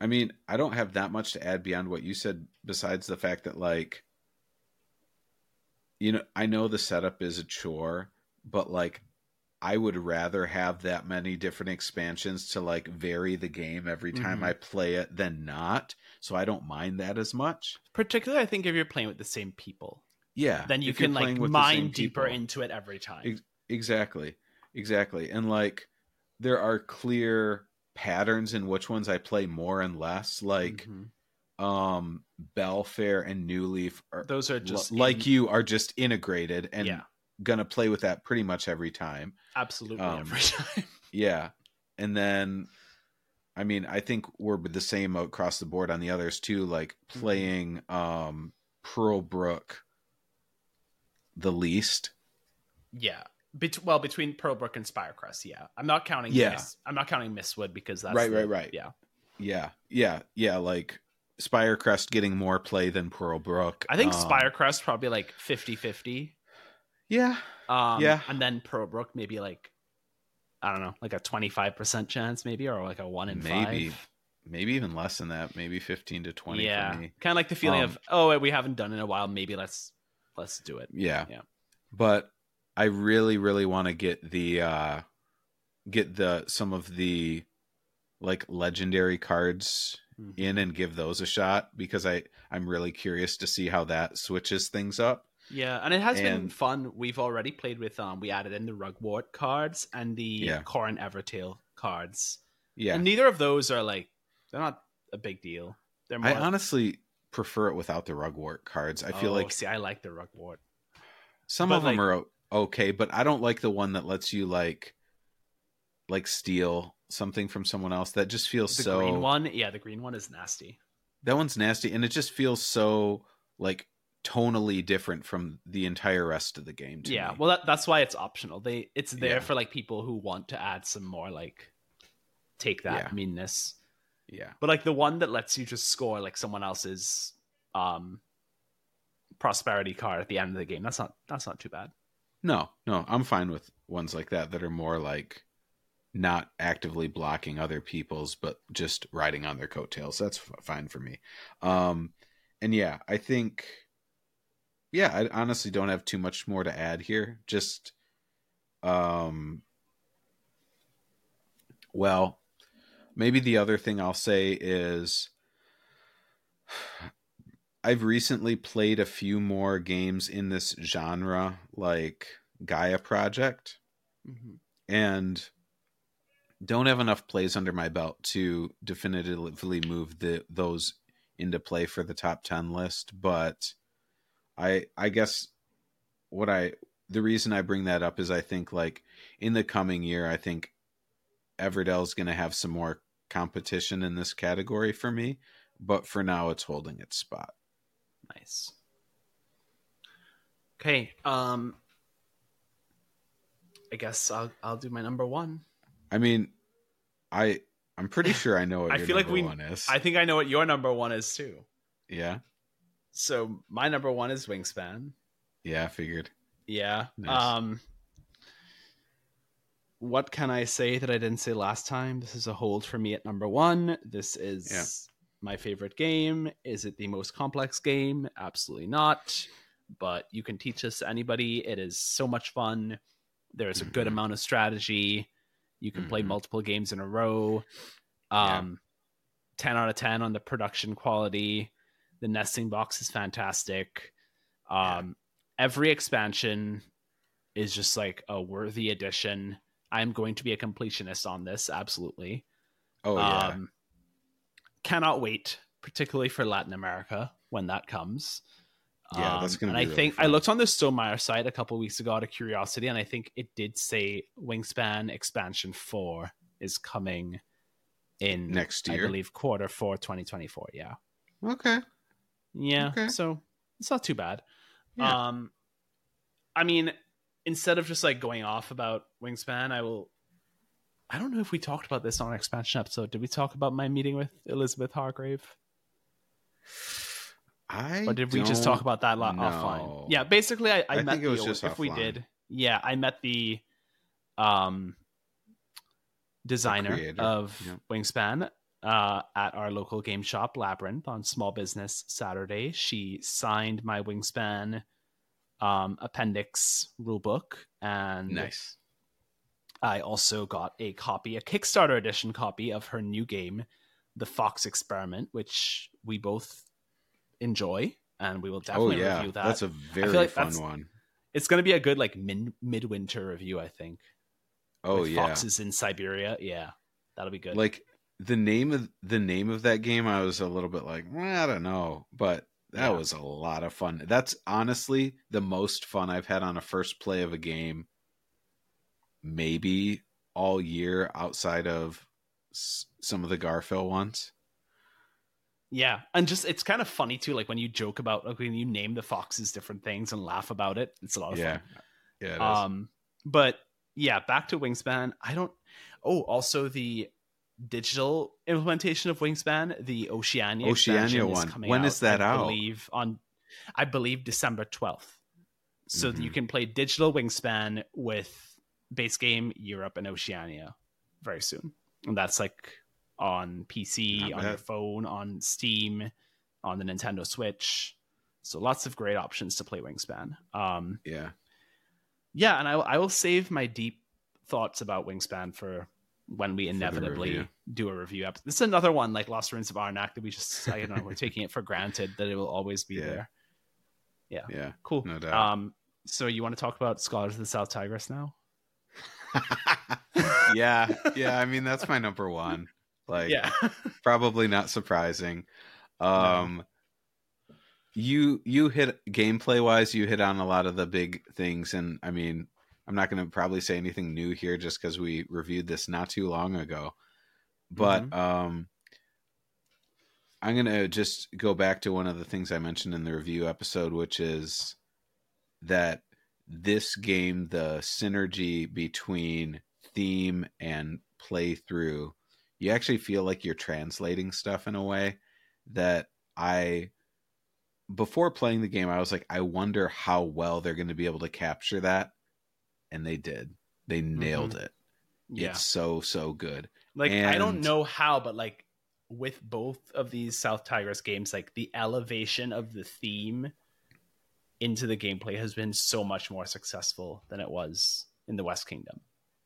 I mean, I don't have that much to add beyond what you said besides the fact that like you know, I know the setup is a chore, but like I would rather have that many different expansions to like vary the game every time Mhm. I play it than not. So I don't mind that as much. Particularly, I think if you're playing with the same people, Yeah. then you can like playing with the same mine deeper people. into it every time. Ex- Exactly. Exactly. And like there are clear patterns in which ones I play more and less. Like Mhm. um Belfair and New Leaf are those are just l- like you are just integrated and yeah, gonna play with that pretty much every time. absolutely um, every time. Yeah. And then I mean, I think we're the same across the board on the others too, like Mm-hmm. playing um Pearlbrook the least. yeah. Bet- well, between Pearlbrook and Spirecrest, yeah. I'm not counting. Yeah. Miss- I'm not counting Mistwood because that's Right, the- right, right. Yeah, Yeah. Yeah. Yeah. Like Spirecrest getting more play than Pearlbrook. I think Um, Spirecrest probably like 50-50. Yeah. Um, Yeah. and then Pearlbrook maybe like I don't know, like a twenty five percent chance maybe, or like a one in Maybe. five. Maybe even less than that. Maybe 15 to 20 yeah, kind of like the feeling Um, of oh we haven't done it in a while, maybe let's let's do it. Yeah. Yeah. But I really, really want to get the uh get the some of the like legendary cards Mhm. in and give those a shot because I I'm really curious to see how that switches things up. Yeah, and it has been fun. We've already played with um we added in the Rugwort cards and the Yeah. Corin Evertail cards. Yeah. And neither of those are like they're not a big deal. They're more I honestly prefer it without the rugwort cards. I feel Oh, like see I like the Rugwort. some but of them are okay, but I don't like the one that lets you like like steal something from someone else. That just feels The so green one, yeah, the green one is nasty. that one's nasty and it just feels so like tonally different from the entire rest of the game to yeah me. well that, that's why it's optional they it's there Yeah. for like people who want to add some more like take that Yeah. meanness yeah. but like the one that lets you just score like someone else's um prosperity card at the end of the game that's not that's not too bad No, no, I'm fine with ones like that that are more like not actively blocking other people's, but just riding on their coattails. That's f- fine for me. Um, and yeah, I think, yeah, I honestly don't have too much more to add here. Just, um, well, maybe the other thing I'll say is I've recently played a few more games in this genre, like Gaia Project, and don't have enough plays under my belt to definitively move the those into play for the top 10 list but i i guess what i the reason i bring that up is i think like in the coming year i think everdell's going to have some more competition in this category for me but for now it's holding its spot. Nice. Okay um i guess i'll i'll do my number one. I mean i i'm pretty sure i know what I your feel like we- one is. I think i know what your number one is too. Yeah so my number one is wingspan yeah i figured Yeah. Nice. Um what can I say that I didn't say last time? This is a hold for me at number 1. This is Yeah. my favorite game. Is it the most complex game? Absolutely not. But you can teach this to anybody. It is so much fun. There's a good Mhm. amount of strategy. You can play Mhm. multiple games in a row. Yeah. Um 10 out of 10 on the production quality. The nesting box is fantastic. Um every expansion is just like a worthy addition. I'm going to be a completionist on this, absolutely. oh yeah Um cannot wait, particularly for Latin America when that comes. Yeah, that's Um, gonna And I really think I looked on the Stonemaier site a couple weeks ago out of curiosity, and I think it did say Wingspan Expansion Four is coming in Next year. I believe quarter four, 2024. Yeah, Okay. Yeah. Okay. So it's not too bad. Yeah. Um, I mean, instead of just like going off about Wingspan, I will. I don't know if we talked about this on our expansion episode. Did we talk about my meeting with Elizabeth Hargrave? I or did we just talk about that lo- know. offline? Yeah, basically, I, I, I met think it was the, just if we did. Yeah, I met the um designer creator, of yeah. Wingspan uh, at our local game shop, Labyrinth, on Small Business Saturday. She signed my Wingspan um, appendix rulebook, and Nice. I also got a copy, a Kickstarter edition copy of her new game, The Fox Experiment, which we both enjoy, and we will Oh definitely yeah, review that. that's a very like fun one. it's going to be a good like mid midwinter review, I think. Oh yeah, foxes in Siberia. Yeah, that'll be good. like the name of the name of that game. I was a little bit like, well, I don't know, but that Yeah. was a lot of fun. That's honestly the most fun I've had on a first play of a game, maybe all year outside of s- some of the Garphill ones. yeah, and just it's kind of funny too. Like when you joke about like when you name the foxes different things and laugh about it. It's a lot of Yeah, fun. yeah, it is. Um, but yeah, back to Wingspan. I don't. Oh, also the digital implementation of Wingspan, the Oceania. Oceania one. coming When out, is that I out? Believe on, I believe December twelfth. So that you can play digital Wingspan with base game Europe and Oceania very soon, and that's like on PC, Not on your phone, on Steam, on the Nintendo Switch. So lots of great options to play Wingspan. Um, yeah, yeah, and I, I will save my deep thoughts about Wingspan for when we inevitably do a review episode. This is another one like Lost Ruins of Arnak that we just I don't know we're taking it for granted that it will always be Yeah. there. yeah, Yeah. Cool. no doubt. Um, so you want to talk about Scholars of the South Tigris now? yeah, yeah. I mean, that's my number one. Like, yeah. probably not surprising. Um, you you hit gameplay wise, you hit on a lot of the big things, and I mean, I'm not going to probably say anything new here just because we reviewed this not too long ago. But um, I'm going to just go back to one of the things I mentioned in the review episode, which is that this game, the synergy between theme and playthrough, you actually feel like you're translating stuff in a way that I before playing the game I was like I wonder how well they're going to be able to capture that and they did. They nailed it. Yeah. It's so so good. Like I don't know how, but like with both of these South Tigris games, like the elevation of the theme into the gameplay has been so much more successful than it was in the West Kingdom.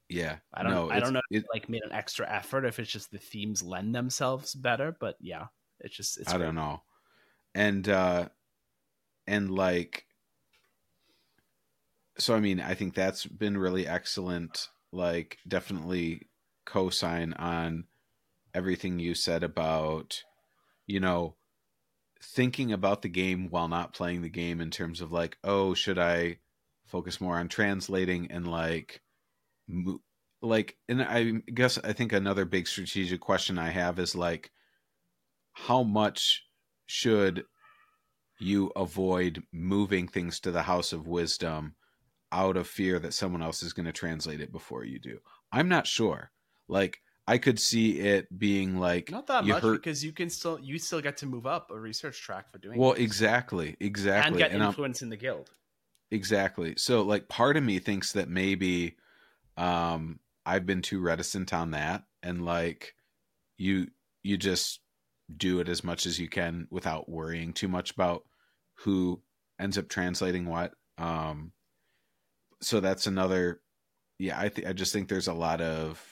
Yeah. I don't No, I don't know if it- it like made an extra effort if it's just the themes lend themselves better, but yeah, it's just it's I don't know. And uh and like so I mean, I think that's been really excellent. Like definitely cosign on everything you said about you know thinking about the game while not playing the game in terms of like, oh, should I focus more on translating and like mo- like and I guess I think another big strategic question I have is like how much should you avoid moving things to the house of wisdom out of fear that someone else is going to translate it before you do i'm not sure like i could see it being like Not that much hurt- because you can still you still get to move up a research track for doing well this. exactly and exactly get and I'm- influence in the guild. Exactly. So like part of me thinks that maybe um I've been too reticent on that and like you you just do it as much as you can without worrying too much about who ends up translating what. Um so that's another yeah, I th- I just think there's a lot of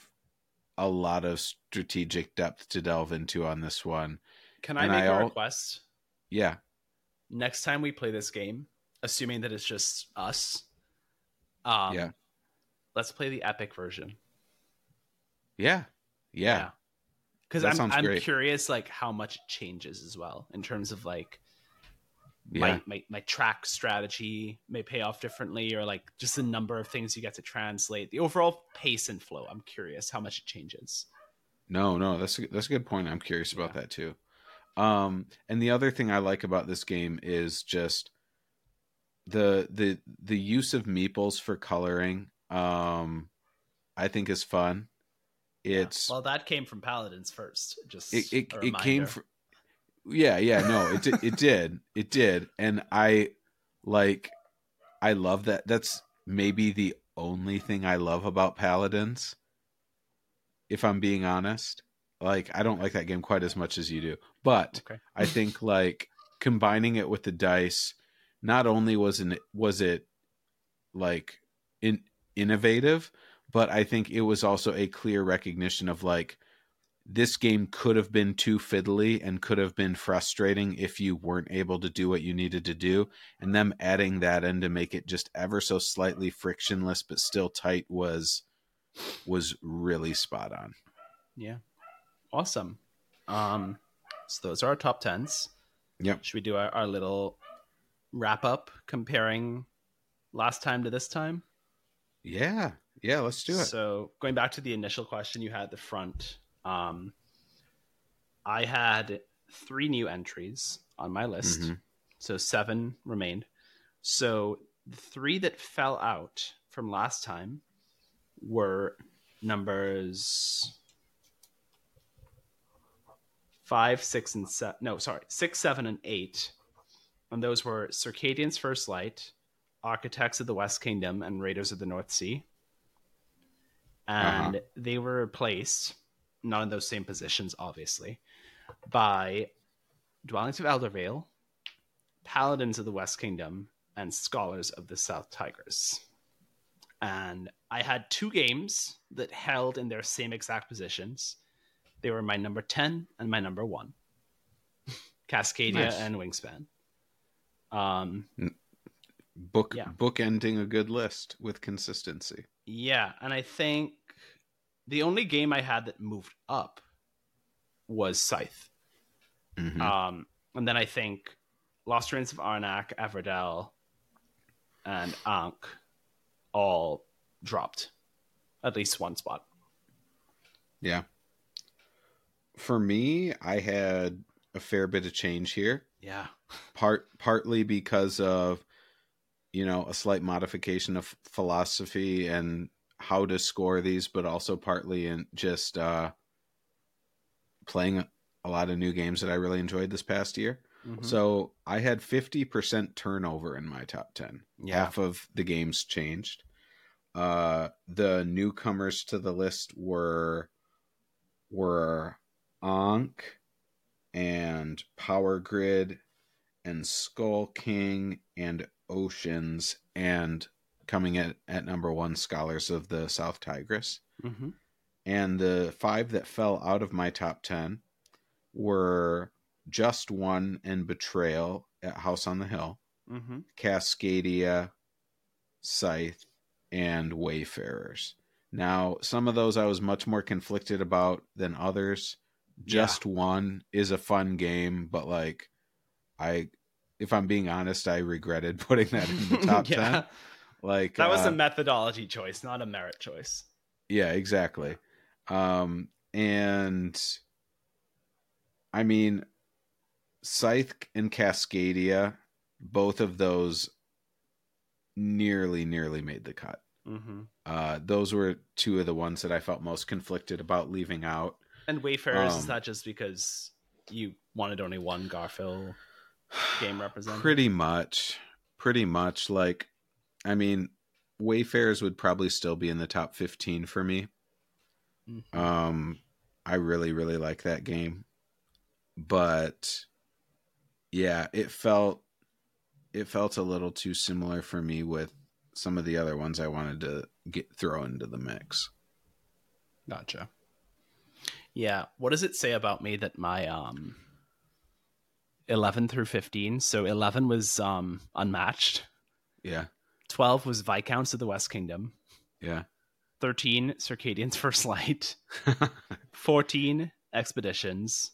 a lot of strategic depth to delve into on this one. Can I and make I a al- request? Yeah. Next time we play this game, assuming that it's just us, um, Yeah. let's play the epic version. Yeah. Yeah. because I'm I'm great. curious like how much it changes as well in terms of like Yeah. my, my my track strategy may pay off differently or like just the number of things you get to translate the overall pace and flow i'm curious how much it changes No, no, that's a, that's a good point. I'm curious about that too. Um, and the other thing I like about this game is just the the the use of meeples for coloring. Um, I think is fun. It's well that came from paladins first just it it, it came from yeah yeah no it did it did it did and I like I love that. That's maybe the only thing I love about paladins. If I'm being honest, like I don't like that game quite as much as you do, but okay I think like combining it with the dice, not only was it was it like in, innovative, but I think it was also a clear recognition of like this game could have been too fiddly and could have been frustrating if you weren't able to do what you needed to do. And them adding that in to make it just ever so slightly frictionless but still tight was was really spot on. yeah awesome um so those are our top tens Yep. should we do our, our little wrap up comparing last time to this time Yeah. Yeah, let's do it. So going back to the initial question you had at the front, um, I had three new entries on my list, Mhm. so seven remained. So the three that fell out from last time were numbers five, six, and seven. No, sorry, six, seven, and eight. And those were Circadians First Light, Architects of the West Kingdom, and Raiders of the North Sea. And they were replaced, not in those same positions, obviously, by Dwellings of Eldervale, Paladins of the West Kingdom, and Scholars of the South Tigris. And I had two games that held in their same exact positions. They were my number 10 and my number 1. Cascadia Nice. and Wingspan. Um, Book Yeah. book ending a good list with consistency. yeah, and I think the only game I had that moved up was Scythe. Mhm. Um, and then I think Lost Ruins of Arnak, Everdell, and Ankh all dropped at least one spot. Yeah. For me, I had a fair bit of change here. Yeah. Part partly because of you know, a slight modification of philosophy and how to score these, but also partly in just uh playing a lot of new games that I really enjoyed this past year. Mhm. So I had 50% turnover in my top 10. Yeah. Half of the games changed. Uh, the newcomers to the list were were Ankh and Power Grid and Skull King and Oceans and coming at, at number one Scholars of the South Tigris. Mhm. And the five that fell out of my top 10 were Just One and Betrayal at House on the Hill, Mhm. Cascadia, Scythe, and Wayfarers. Now, some of those I was much more conflicted about than others. Just One is a fun game, but like, I, if I'm being honest, I regretted putting that in the top yeah. 10. Like, That was uh, a methodology choice, not a merit choice. Yeah, exactly. Um, and I mean, Scythe and Cascadia, both of those nearly, nearly made the cut. Mm-hmm. Uh, those were two of the ones that I felt most conflicted about leaving out. And Wayfarers is Um, that just because you wanted only one Garphill game represented? Pretty much, pretty much. Like, I mean, Wayfarers would probably still be in the top 15 for me. Mhm. Um, I really, really like that game, but yeah, it felt it felt a little too similar for me with some of the other ones I wanted to get throw into the mix. Gotcha. Yeah. What does it say about me that my um eleven through fifteen? So eleven was um unmatched. Yeah, Twelve was Viscounts of the West Kingdom. yeah, Thirteen Circadians First Light. Fourteen Expeditions,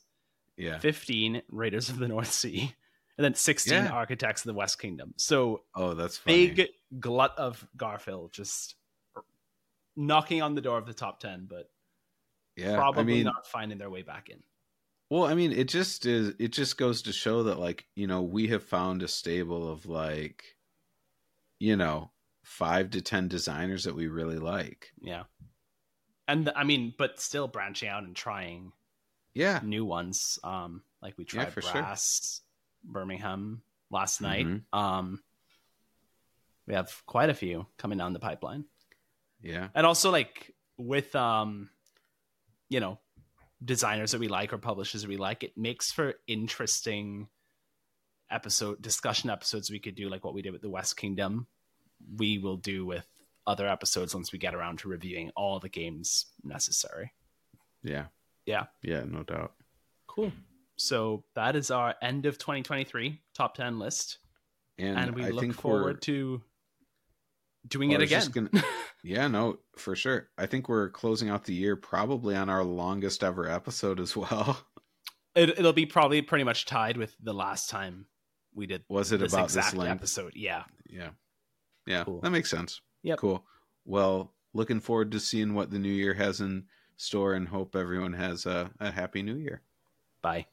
Yeah. 15 Raiders of the North Sea, and then 16 Yeah. Architects of the West Kingdom. So Oh, that's funny. big glut of Garphill just knocking on the door of the top 10, but yeah. probably I mean, not finding their way back in. Well, I mean, it just is. It just goes to show that, like, you know, we have found a stable of like, you know, five to ten designers that we really like. Yeah. And I mean, but still branching out and trying Yeah, new ones. Um, like we Yeah, tried for sure. Birmingham last night. Mhm. Um, we have quite a few coming down the pipeline, yeah, and also like with um, you know, designers that we like or publishers that we like, it makes for interesting episode discussion episodes. We could do like what we did with the West Kingdom. We will do with other episodes once we get around to reviewing all the games necessary. yeah, Yeah. yeah. No doubt. Cool. So that is our end of 2023 top 10 list. And, And, we I look forward we're, to doing Well, it again. gonna- Yeah, no, for sure. I think we're closing out the year probably on our longest ever episode as well. it, it'll be probably pretty much tied with the last time we did Was it about exact this length? episode. Yeah. Yeah, yeah, Cool. that makes sense. Yeah. Cool. Well, looking forward to seeing what the new year has in store, and hope everyone has a, a happy new year. Bye.